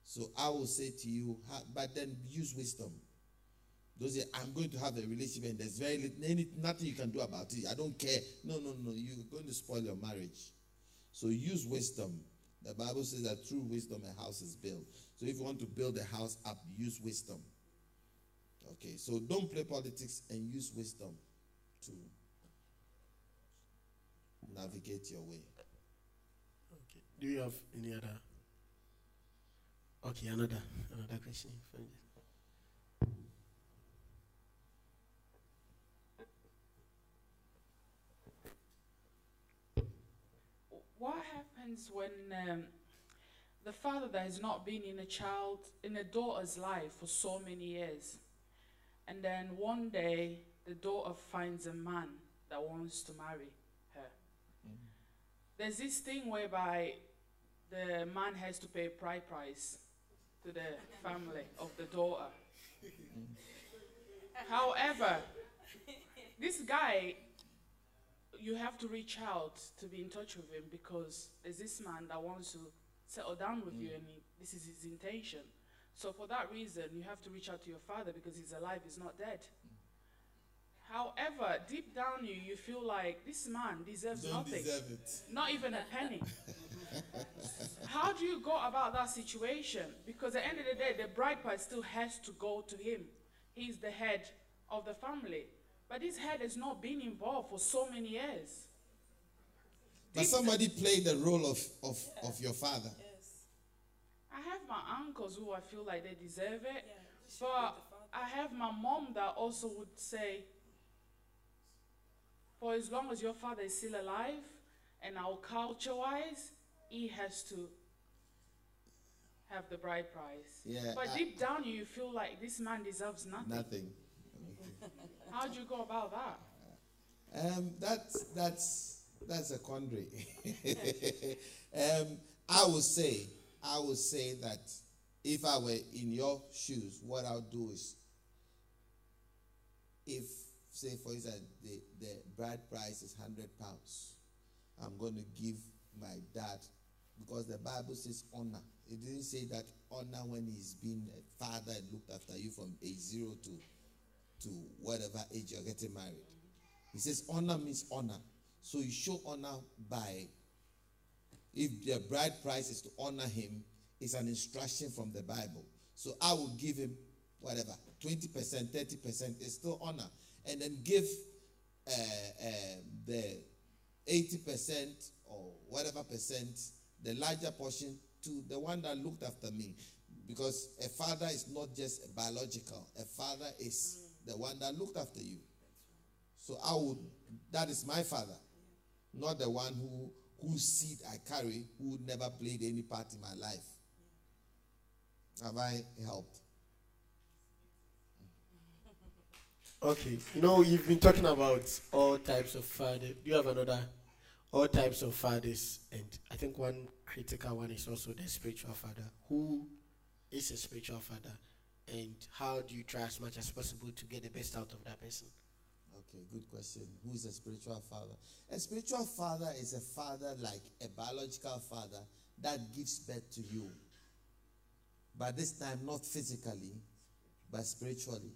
So I will say to you, but then use wisdom. Don't say, I'm going to have a relationship and there's very little, any, nothing you can do about it. I don't care. No, no, no. You're going to spoil your marriage. So use wisdom. The Bible says that through wisdom a house is built. So if you want to build a house up, use wisdom. Okay, so don't play politics and use wisdom to navigate your way. Okay. Do you have any other? Okay, another another question. from you. What happens when um, the father that has not been in a child, in a daughter's life for so many years, and then one day the daughter finds a man that wants to marry her? There's this thing whereby the man has to pay a bride price to the family of the daughter. [laughs] However, this guy you have to reach out to be in touch with him because there's this man that wants to settle down with you mm. and he, this is his intention. So for that reason, you have to reach out to your father because he's alive, he's not dead. However, deep down you, you feel like this man deserves nothing, it. not even a penny. [laughs] How do you go about that situation? Because at the end of the day, the bride price still has to go to him. He's the head of the family. But this head has not been involved for so many years. But somebody played the role of, of, of your father. Yes. I have my uncles who I feel like they deserve it. Yeah. But played the father. I have my mom that also would say, for as long as your father is still alive, and our culture wise, he has to have the bride price. Yeah. But I- deep down, you feel like this man deserves nothing. nothing. [laughs] How do you go about that? Um, that's that's that's a quandary. [laughs] um, I would say, I would say that if I were in your shoes, what I'll do is, if say for instance the the bride price is hundred pounds, I'm going to give my dad because the Bible says honor. It didn't say that honor when he's been a father and looked after you from age zero to to whatever age you're getting married. He says honor means honor. So you show honor by, if the bride price is to honor him, it's an instruction from the Bible. So I will give him whatever, 20%, 30% is still honor. And then give uh, uh, the 80% or whatever percent, the larger portion to the one that looked after me. Because a father is not just biological, a father is the one that looked after you. So I would, that is my father, not the one who whose seed I carry, who never played any part in my life. Have I helped? Okay. You know, you've been talking about all types of fathers. Do you have another? All types of fathers, and I think one critical one is also the spiritual father. Who is a spiritual father, and how do you try as much as possible to get the best out of that person? Okay, good question. Who is a spiritual father? A spiritual father is a father like a biological father that gives birth to you. But this time, not physically, but spiritually.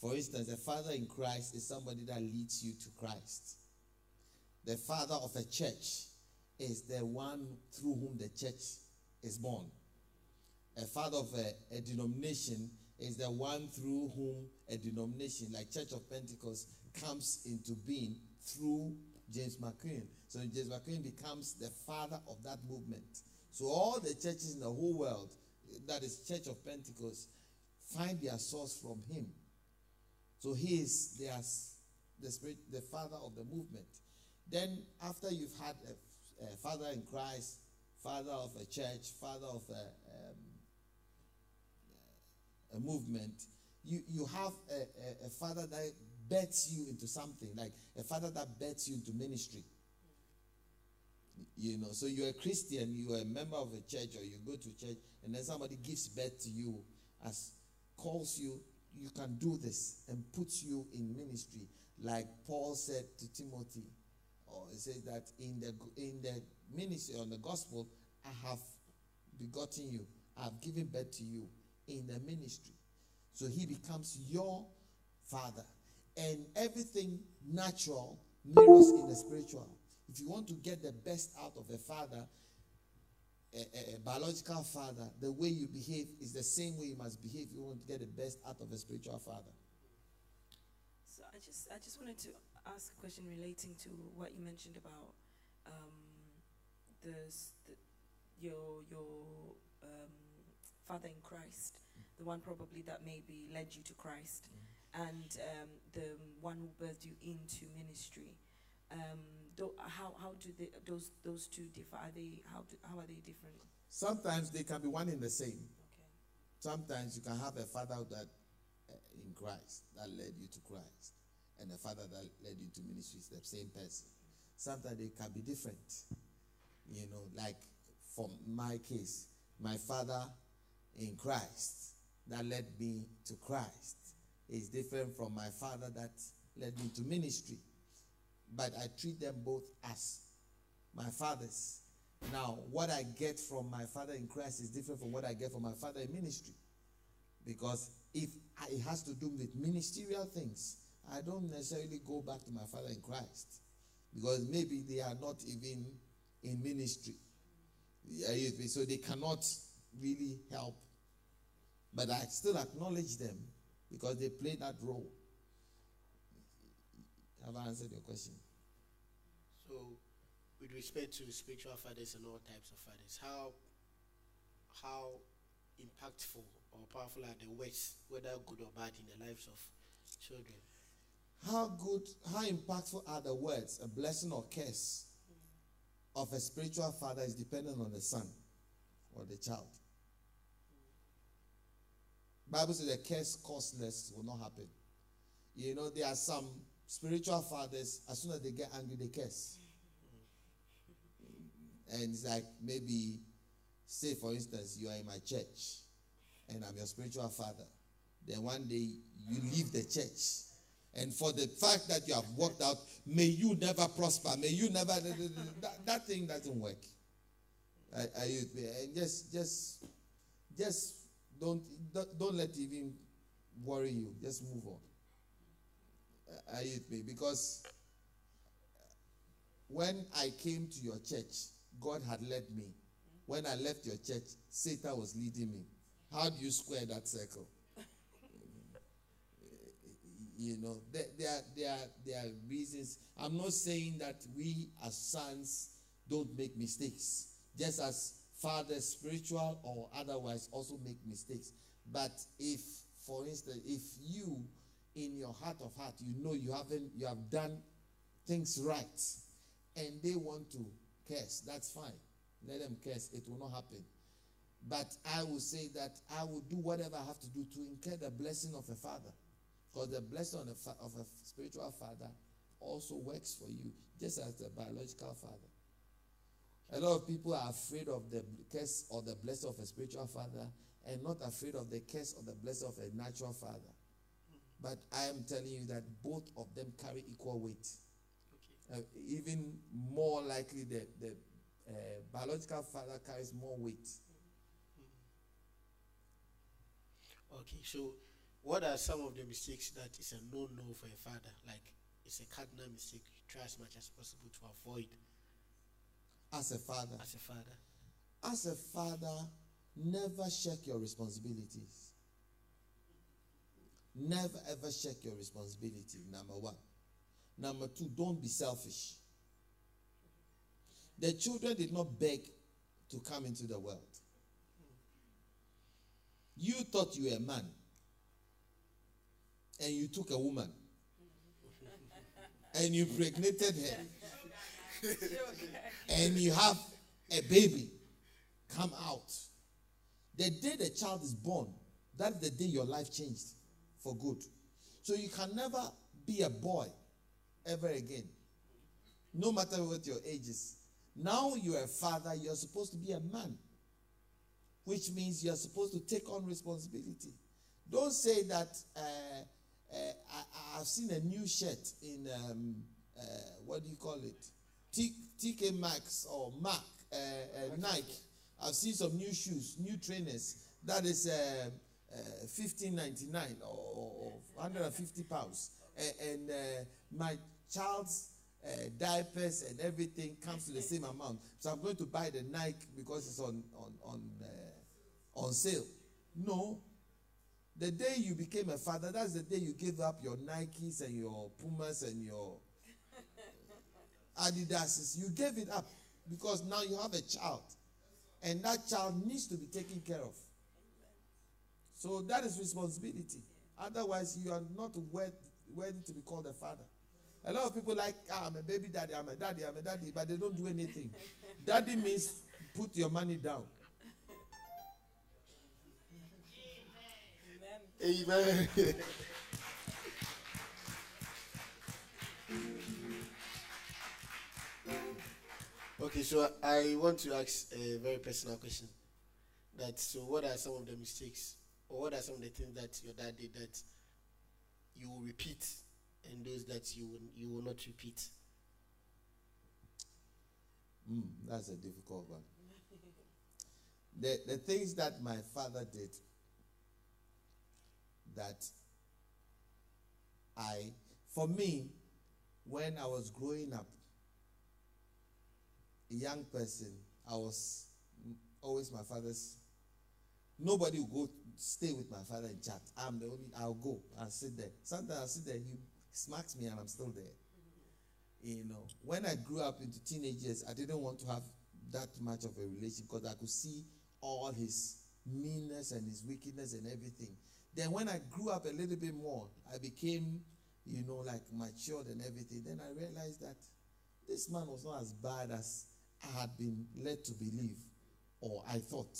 For instance, a father in Christ is somebody that leads you to Christ. The father of a church is the one through whom the church is born. A father of a, a denomination is the one through whom a denomination like Church of Pentecost comes into being through James McKeown. So James McKeown becomes the father of that movement. So all the churches in the whole world, that is Church of Pentecost, find their source from him. So he is their, s- the spirit, the father of the movement. Then after you've had a, a father in Christ, father of a church, father of a, um, a movement, you, you have a, a, a father that bets you into something, like a father that bets you into ministry. You know, so you're a Christian, you're a member of a church, or you go to church, and then somebody gives birth to you, as calls you, you can do this, and puts you in ministry, like Paul said to Timothy, or it says that in the in the ministry on the gospel, I have begotten you, I have given birth to you in the ministry. So he becomes your father. And everything natural mirrors in the spiritual. If you want to get the best out of a father, a, a- biological father, the way you behave is the same way you must behave if you want to get the best out of a spiritual father. So I just I just wanted to ask a question relating to what you mentioned about um, the, the your your um, father in Christ, the one probably that maybe led you to Christ, and um, the one who birthed you into ministry. Um, how how do they, those those two differ? Are they how do, how are they different? Sometimes they can be one in the same. Okay. Sometimes you can have a father that uh, in Christ that led you to Christ, and a father that led you to ministry is the same person. Sometimes they can be different. You know, like for my case, my father in Christ that led me to Christ is different from my father that led me to ministry. But I treat them both as my fathers. Now, what I get from my father in Christ is different from what I get from my father in ministry. Because if it has to do with ministerial things, I don't necessarily go back to my father in Christ. Because maybe they are not even in ministry. So they cannot really help. But I still acknowledge them because they play that role. Have I answered your question? So, with respect to spiritual fathers and all types of fathers, how how impactful or powerful are the words, whether good or bad, in the lives of children? How good, how impactful are the words, a blessing or curse, of a spiritual father is dependent on the son or the child. Bible says the curse causeless will not happen. You know, there are some spiritual fathers, as soon as they get angry, they curse. And it's like maybe, say for instance, you are in my church and I'm your spiritual father. Then one day you leave the church. And for the fact that you have walked out, may you never prosper. May you never. [laughs] That, that thing doesn't work. Are you, and just, just, just don't, don't, don't let even worry you. Just move on. Uh, are you with me? Because when I came to your church, God had led me. When I left your church, Satan was leading me. How do you square that circle? [laughs] you know, there, there, there, there are reasons. I'm not saying that we as sons don't make mistakes, just as fathers, spiritual or otherwise, also make mistakes. But if, for instance, if you, in your heart of heart, you know you haven't, you have done things right, and they want to curse, that's fine. Let them curse, it will not happen. But I will say that I will do whatever I have to do to incur the blessing of a father. Because the blessing of a, of a spiritual father also works for you, just as the biological father. A lot of people are afraid of the curse or the blessing of a spiritual father and not afraid of the curse or the blessing of a natural father. But I am telling you that both of them carry equal weight. Okay. Uh, even more likely, the, the uh, biological father carries more weight. Okay, so what are some of the mistakes that is a no-no for a father? Like it's a cardinal mistake you try as much as possible to avoid As a father, as a father. as a father, never shirk your responsibilities. Never ever shirk your responsibility. Number one. Number two, don't be selfish. The children did not beg to come into the world. You thought you were a man, and you took a woman, and you impregnated her, [laughs] and you have a baby come out. The day the child is born, that's the day your life changed for good. So you can never be a boy ever again, no matter what your age is. Now you're a father, you're supposed to be a man, which means you're supposed to take on responsibility. Don't say that uh, uh, I, I've seen a new shirt in, um, uh, what do you call it? T- TK Maxx or Mac, uh, uh, Nike. I've seen some new shoes, new trainers. That is uh, 15.99 or, or 150 pounds. A- and uh, my child's uh, diapers and everything comes to the same amount. So I'm going to buy the Nike because it's on on on uh, on sale. No. The day you became a father, that's the day you gave up your Nikes and your Pumas and your Adidases. You gave it up because now you have a child, and that child needs to be taken care of. So that is responsibility. Otherwise, you are not worth, worthy to be called a father. A lot of people like, ah, I'm a baby daddy, I'm a daddy, I'm a daddy, but they don't do anything. [laughs] daddy means put your money down. Amen. [laughs] okay, so I want to ask a very personal question. That so, what are some of the mistakes, or what are some of the things that your dad did that you will repeat, and those that you will, you will not repeat? Mm, that's a difficult one. The, the things that my father did that I, for me, when I was growing up, a young person, I was always my father's. Nobody would go stay with my father and chat. I'm the only. I'll go and sit there. Sometimes I'll sit there. He smacks me and I'm still there. You know, when I grew up into teenagers, I didn't want to have that much of a relation because I could see all his meanness and his wickedness and everything. Then when I grew up a little bit more, I became, you know, like matured and everything. Then I realized that this man was not as bad as I had been led to believe or I thought.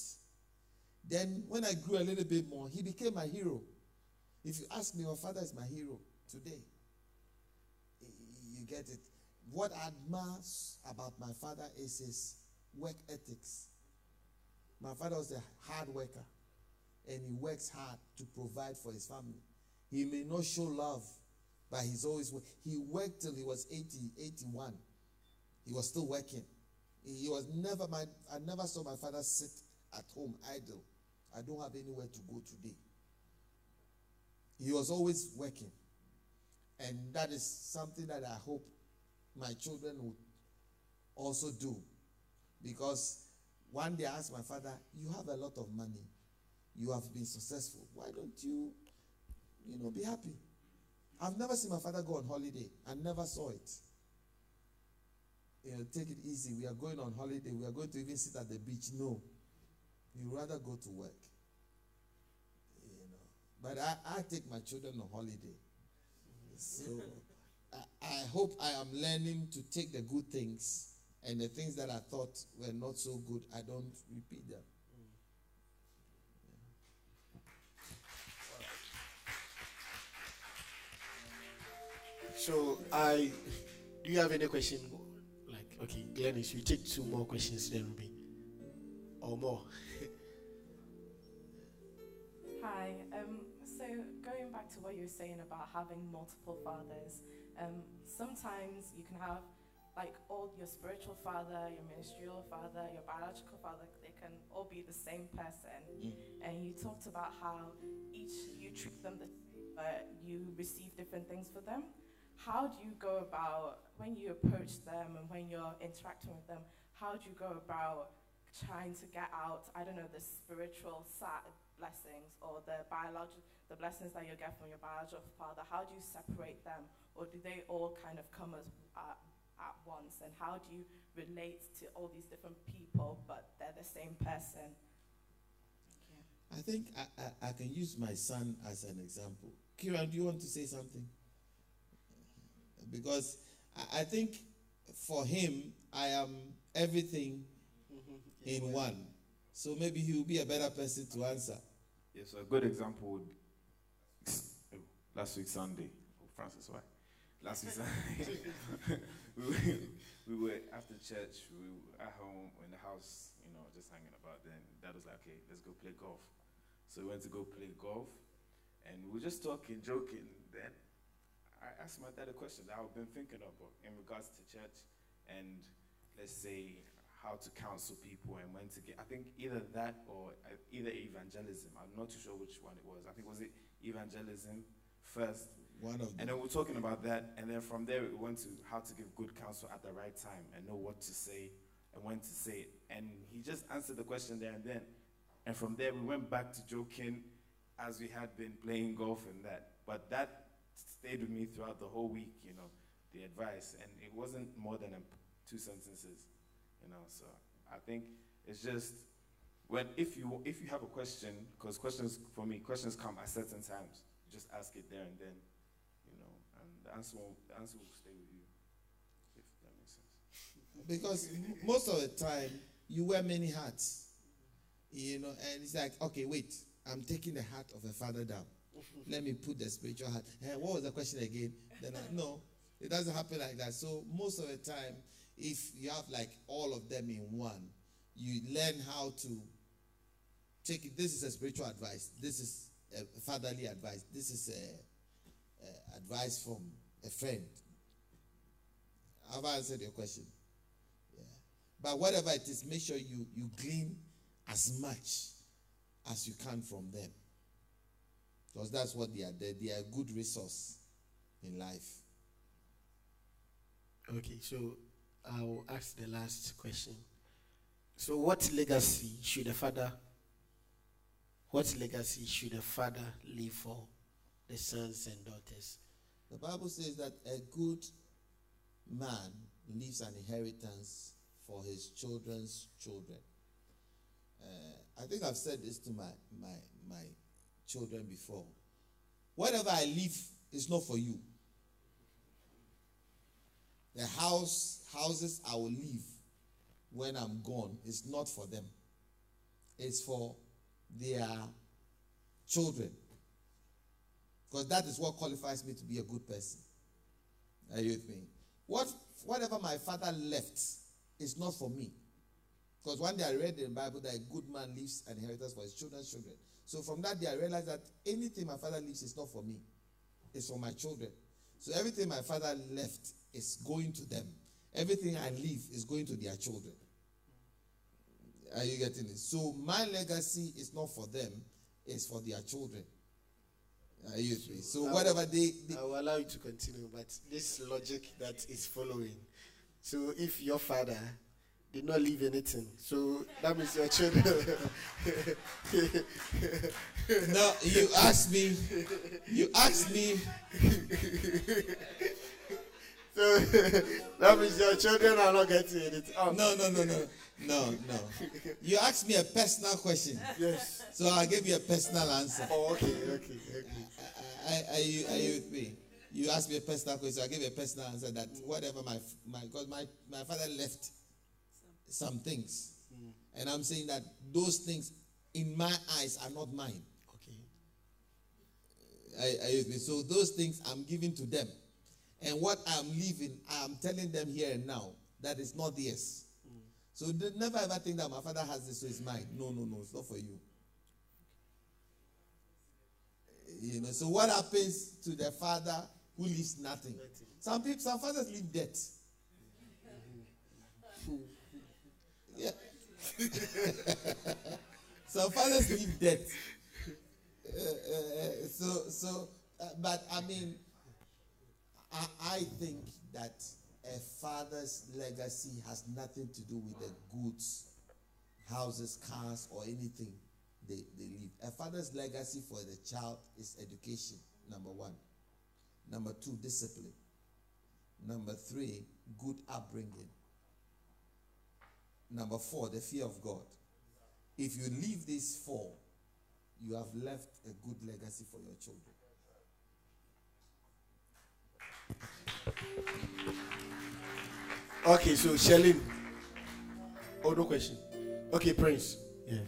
Then when I grew a little bit more, he became my hero. If you ask me, my father is my hero today. You get it. What I admire about my father is his work ethics. My father was a hard worker and he works hard to provide for his family. He may not show love, but he's always he worked till he was 80, 81. He was still working. He was never my I never saw my father sit at home idle. I don't have anywhere to go today. He was always working. And that is something that I hope my children would also do. Because one day I asked my father, You have a lot of money. You have been successful. Why don't you, you know, be happy? I've never seen my father go on holiday. I never saw it. You know, take it easy. We are going on holiday. We are going to even sit at the beach. No. You rather go to work. You know. But I, I take my children on holiday. So I, I hope I am learning to take the good things and the things that I thought were not so good, I don't repeat them. So I, do you have any question? Like, okay, Glennis, we take two more questions then, Ruby, or more. Hi. Um, so going back to what you were saying about having multiple fathers, um, sometimes you can have like all your spiritual father, your ministerial father, your biological father, they can all be the same person. Mm. And you talked about how each you treat them the same, but you receive different things for them. How do you go about when you approach them and when you're interacting with them? How do you go about trying to get out? I don't know the spiritual side blessings or the biological the blessings that you get from your biological father. How do you separate them, or do they all kind of come as uh, at once? And how do you relate to all these different people, but they're the same person? I think I, I, I, can use my son as an example. Kieran, do you want to say something? Because I, I think for him, I am everything [laughs] in one. So maybe he will be a better person to answer. Yes, so a good example would last week Sunday. Oh, Francis, why? Last week Sunday, we, [laughs] were, we were after church. We were at home in the house, you know, just hanging about. Then Dad was like, "Okay, let's go play golf." So we went to go play golf, and we were just talking, joking. Then I asked my dad a question that I've been thinking about in regards to church, and let's say how to counsel people and when to get. I think either that or uh, either evangelism. I'm not too sure which one it was. I think was it evangelism first. One of them. And then we are talking about that, and then from there we went to how to give good counsel at the right time and know what to say and when to say it. And he just answered the question there and then. And from there we went back to joking as we had been playing golf and that. But that stayed with me throughout the whole week, you know, the advice. And it wasn't more than a, two sentences, you know. So I think it's just when if you if you have a question, because questions for me questions come at certain times just ask it there and then, you know, and the answer will, the answer will stay with you, if that makes sense. [laughs] Because most of the time, you wear many hats, you know, and it's like, okay, wait, I'm taking the hat of a father down. [laughs] Let me put the spiritual hat. Hey, what was the question again? Then I, no, it doesn't happen like that. So most of the time, if you have like all of them in one, you learn how to take it. This is a spiritual advice. This is a fatherly advice. This is a, a advice from a friend. Have I answered your question? Yeah. But whatever it is, make sure you, you glean as much as you can from them. Because that's what they are. They, they are a good resource in life. Okay, so I'll ask the last question. So, what legacy should a father what legacy should a father leave for the sons and daughters? The Bible says that a good man leaves an inheritance for his children's children. Uh, I think I've said this to my, my, my children before. Whatever I leave is not for you. The house, houses I will leave when I'm gone is not for them. It's for their children. Because that is what qualifies me to be a good person. Are you with me? What, whatever my father left is not for me. Because one day I read in the Bible that a good man leaves an inheritance for his children's children. So from that day I realized that anything my father leaves is not for me. It's for my children. So everything my father left is going to them. Everything I leave is going to their children. Are you getting it? So my legacy is not for them, it's for their children. Are you with me? So I whatever they, they I will allow you to continue, but this logic that is following. So if your father did not leave anything, so that means your children. [laughs] no, you asked me, you asked me, [laughs] so [laughs] that means your children are not getting anything. Oh, no, no, no, no, no, no. You asked me a personal question, Yes. so I'll give you a personal answer. Oh, okay, okay, okay. Are, are you are you with me? You asked me a personal question. I give you a personal answer that whatever my my God my my father left some things, hmm. and I'm saying that those things in my eyes are not mine. Okay. You me? So those things I'm giving to them, and what I'm leaving, I'm telling them here and now that it's not theirs. So they never ever think that my father has this, so it's mine. No, no, no, it's not for you. You know. So what happens to the father who leaves nothing? Some people, some fathers leave debt. Yeah. [laughs] some fathers leave debt. Uh, uh, so, so, uh, but I mean, I, I think that a father's legacy has nothing to do with the goods, houses, cars, or anything they, they leave. A father's legacy for the child is education, number one. Number two, discipline. Number three, good upbringing. Number four, the fear of God. If you leave these four, you have left a good legacy for your children. Okay, so Shelly. Oh, no question. Okay, Prince. Yeah.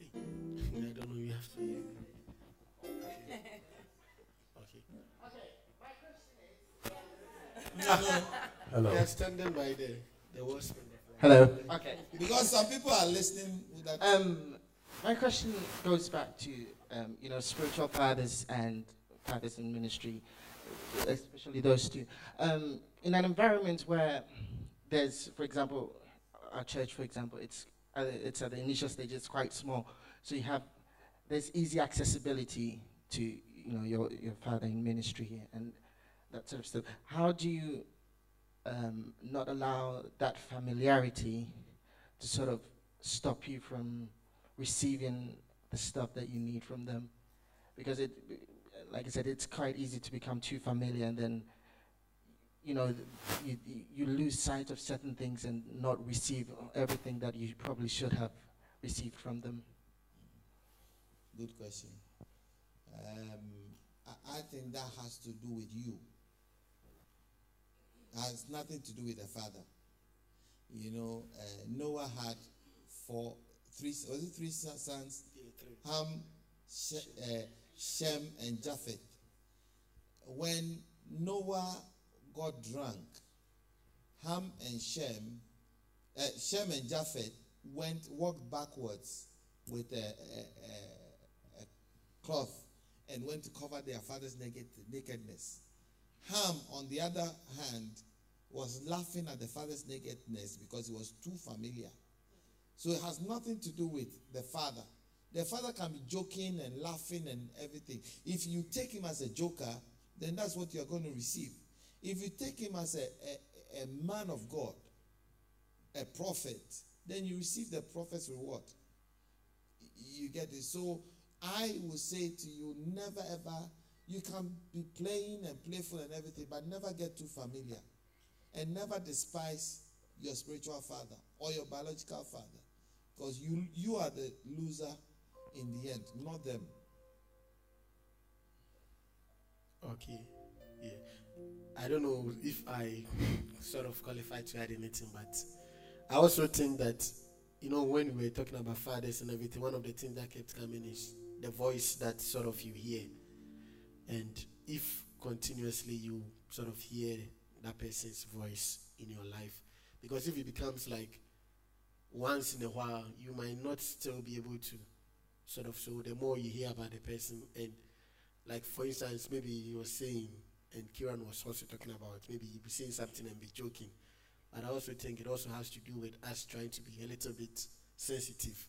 I don't know. You have to. Okay. Okay, my question is. Hello. They are standing by the the wasp. Hello. Okay. Because some people are listening that. Um, my question goes back to um, you know spiritual fathers and fathers in ministry, especially those two. Um, in an environment where there's, for example, our church, for example, it's uh, it's at the initial stage, it's quite small, so you have there's easy accessibility to you know your your father in ministry and that sort of stuff. How do you um, not allow that familiarity to sort of stop you from receiving the stuff that you need from them because it like i said it's quite easy to become too familiar and then you know you, you- lose sight of certain things and not receive everything that you probably should have received from them Good question. Um, I, I think that has to do with you. Has nothing to do with the father. You know, uh, Noah had four, three, was it three sons? Ham, uh, Shem, and Japheth. When Noah got drunk, Ham and Shem, uh, Shem and Japheth went walked backwards with a, a, a, a cloth and went to cover their father's naked, nakedness. Ham, on the other hand, was laughing at the father's nakedness because it was too familiar. So it has nothing to do with the father. The father can be joking and laughing and everything. If you take him as a joker, then that's what you're going to receive. If you take him as a, a, a man of God, a prophet, then you receive the prophet's reward. You get it? So I will say to you, never ever You can be playing and playful and everything, but never get too familiar. And never despise your spiritual father or your biological father. Because you you are the loser in the end, not them. Okay. Yeah. I don't know if I sort of qualify to add anything, but I also think that, you know, when we were talking about fathers and everything, one of the things that kept coming is the voice that sort of you hear. And if continuously you sort of hear that person's voice in your life, because if it becomes like once in a while, you might not still be able to sort of, so the more you hear about the person and like for instance, maybe you were saying, and Kieran was also talking about, maybe you be saying something and be joking. But I also think it also has to do with us trying to be a little bit sensitive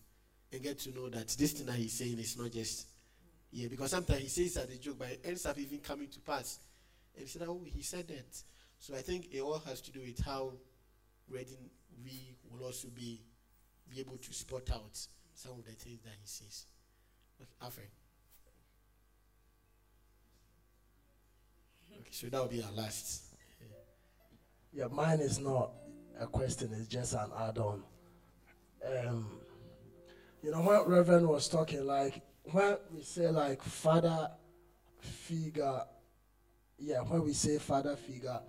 and get to know that this thing that he's saying is not just yeah, because sometimes he says that a joke, but it ends up even coming to pass. And he said, Oh, he said that. So I think it all has to do with how ready we will also be be able to spot out some of the things that he says. Okay. [laughs] Okay, so that will be our last. Yeah, mine is not a question, it's just an add on. Um, you know, when Reverend was talking, like, when we say, like, father figure, yeah, when we say father figure,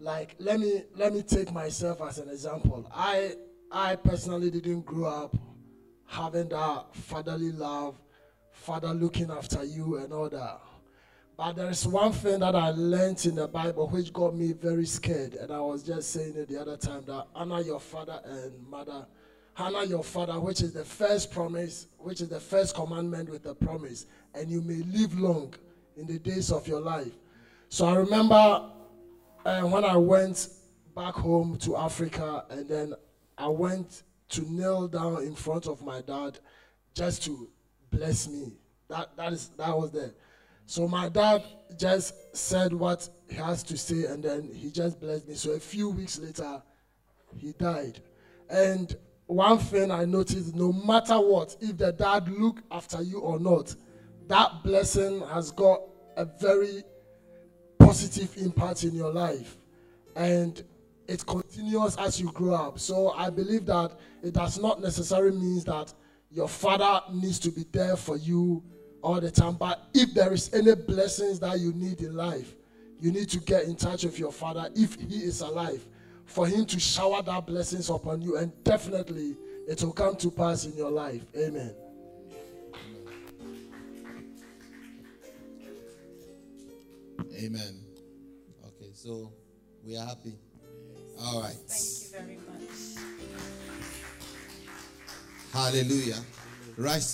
like, let me let me take myself as an example. I I personally didn't grow up having that fatherly love, father looking after you and all that. But there's one thing that I learned in the Bible which got me very scared. And I was just saying it the other time that honor your father and mother. Honor your father, which is the first promise, which is the first commandment with the promise. And you may live long in the days of your life. So I remember uh, when I went back home to Africa and then I went to kneel down in front of my dad just to bless me. That, that, is, that was there. So my dad just said what he has to say, and then he just blessed me. So a few weeks later, he died. And one thing I noticed no matter what, if the dad look after you or not, that blessing has got a very positive impact in your life. And it continues as you grow up. So I believe that it does not necessarily mean that your father needs to be there for you all the time. But if there is any blessings that you need in life, you need to get in touch with your father if he is alive for him to shower that blessings upon you and definitely it will come to pass in your life. Amen. Amen. Okay, so we are happy. All right. Thank you very much. Hallelujah. Rise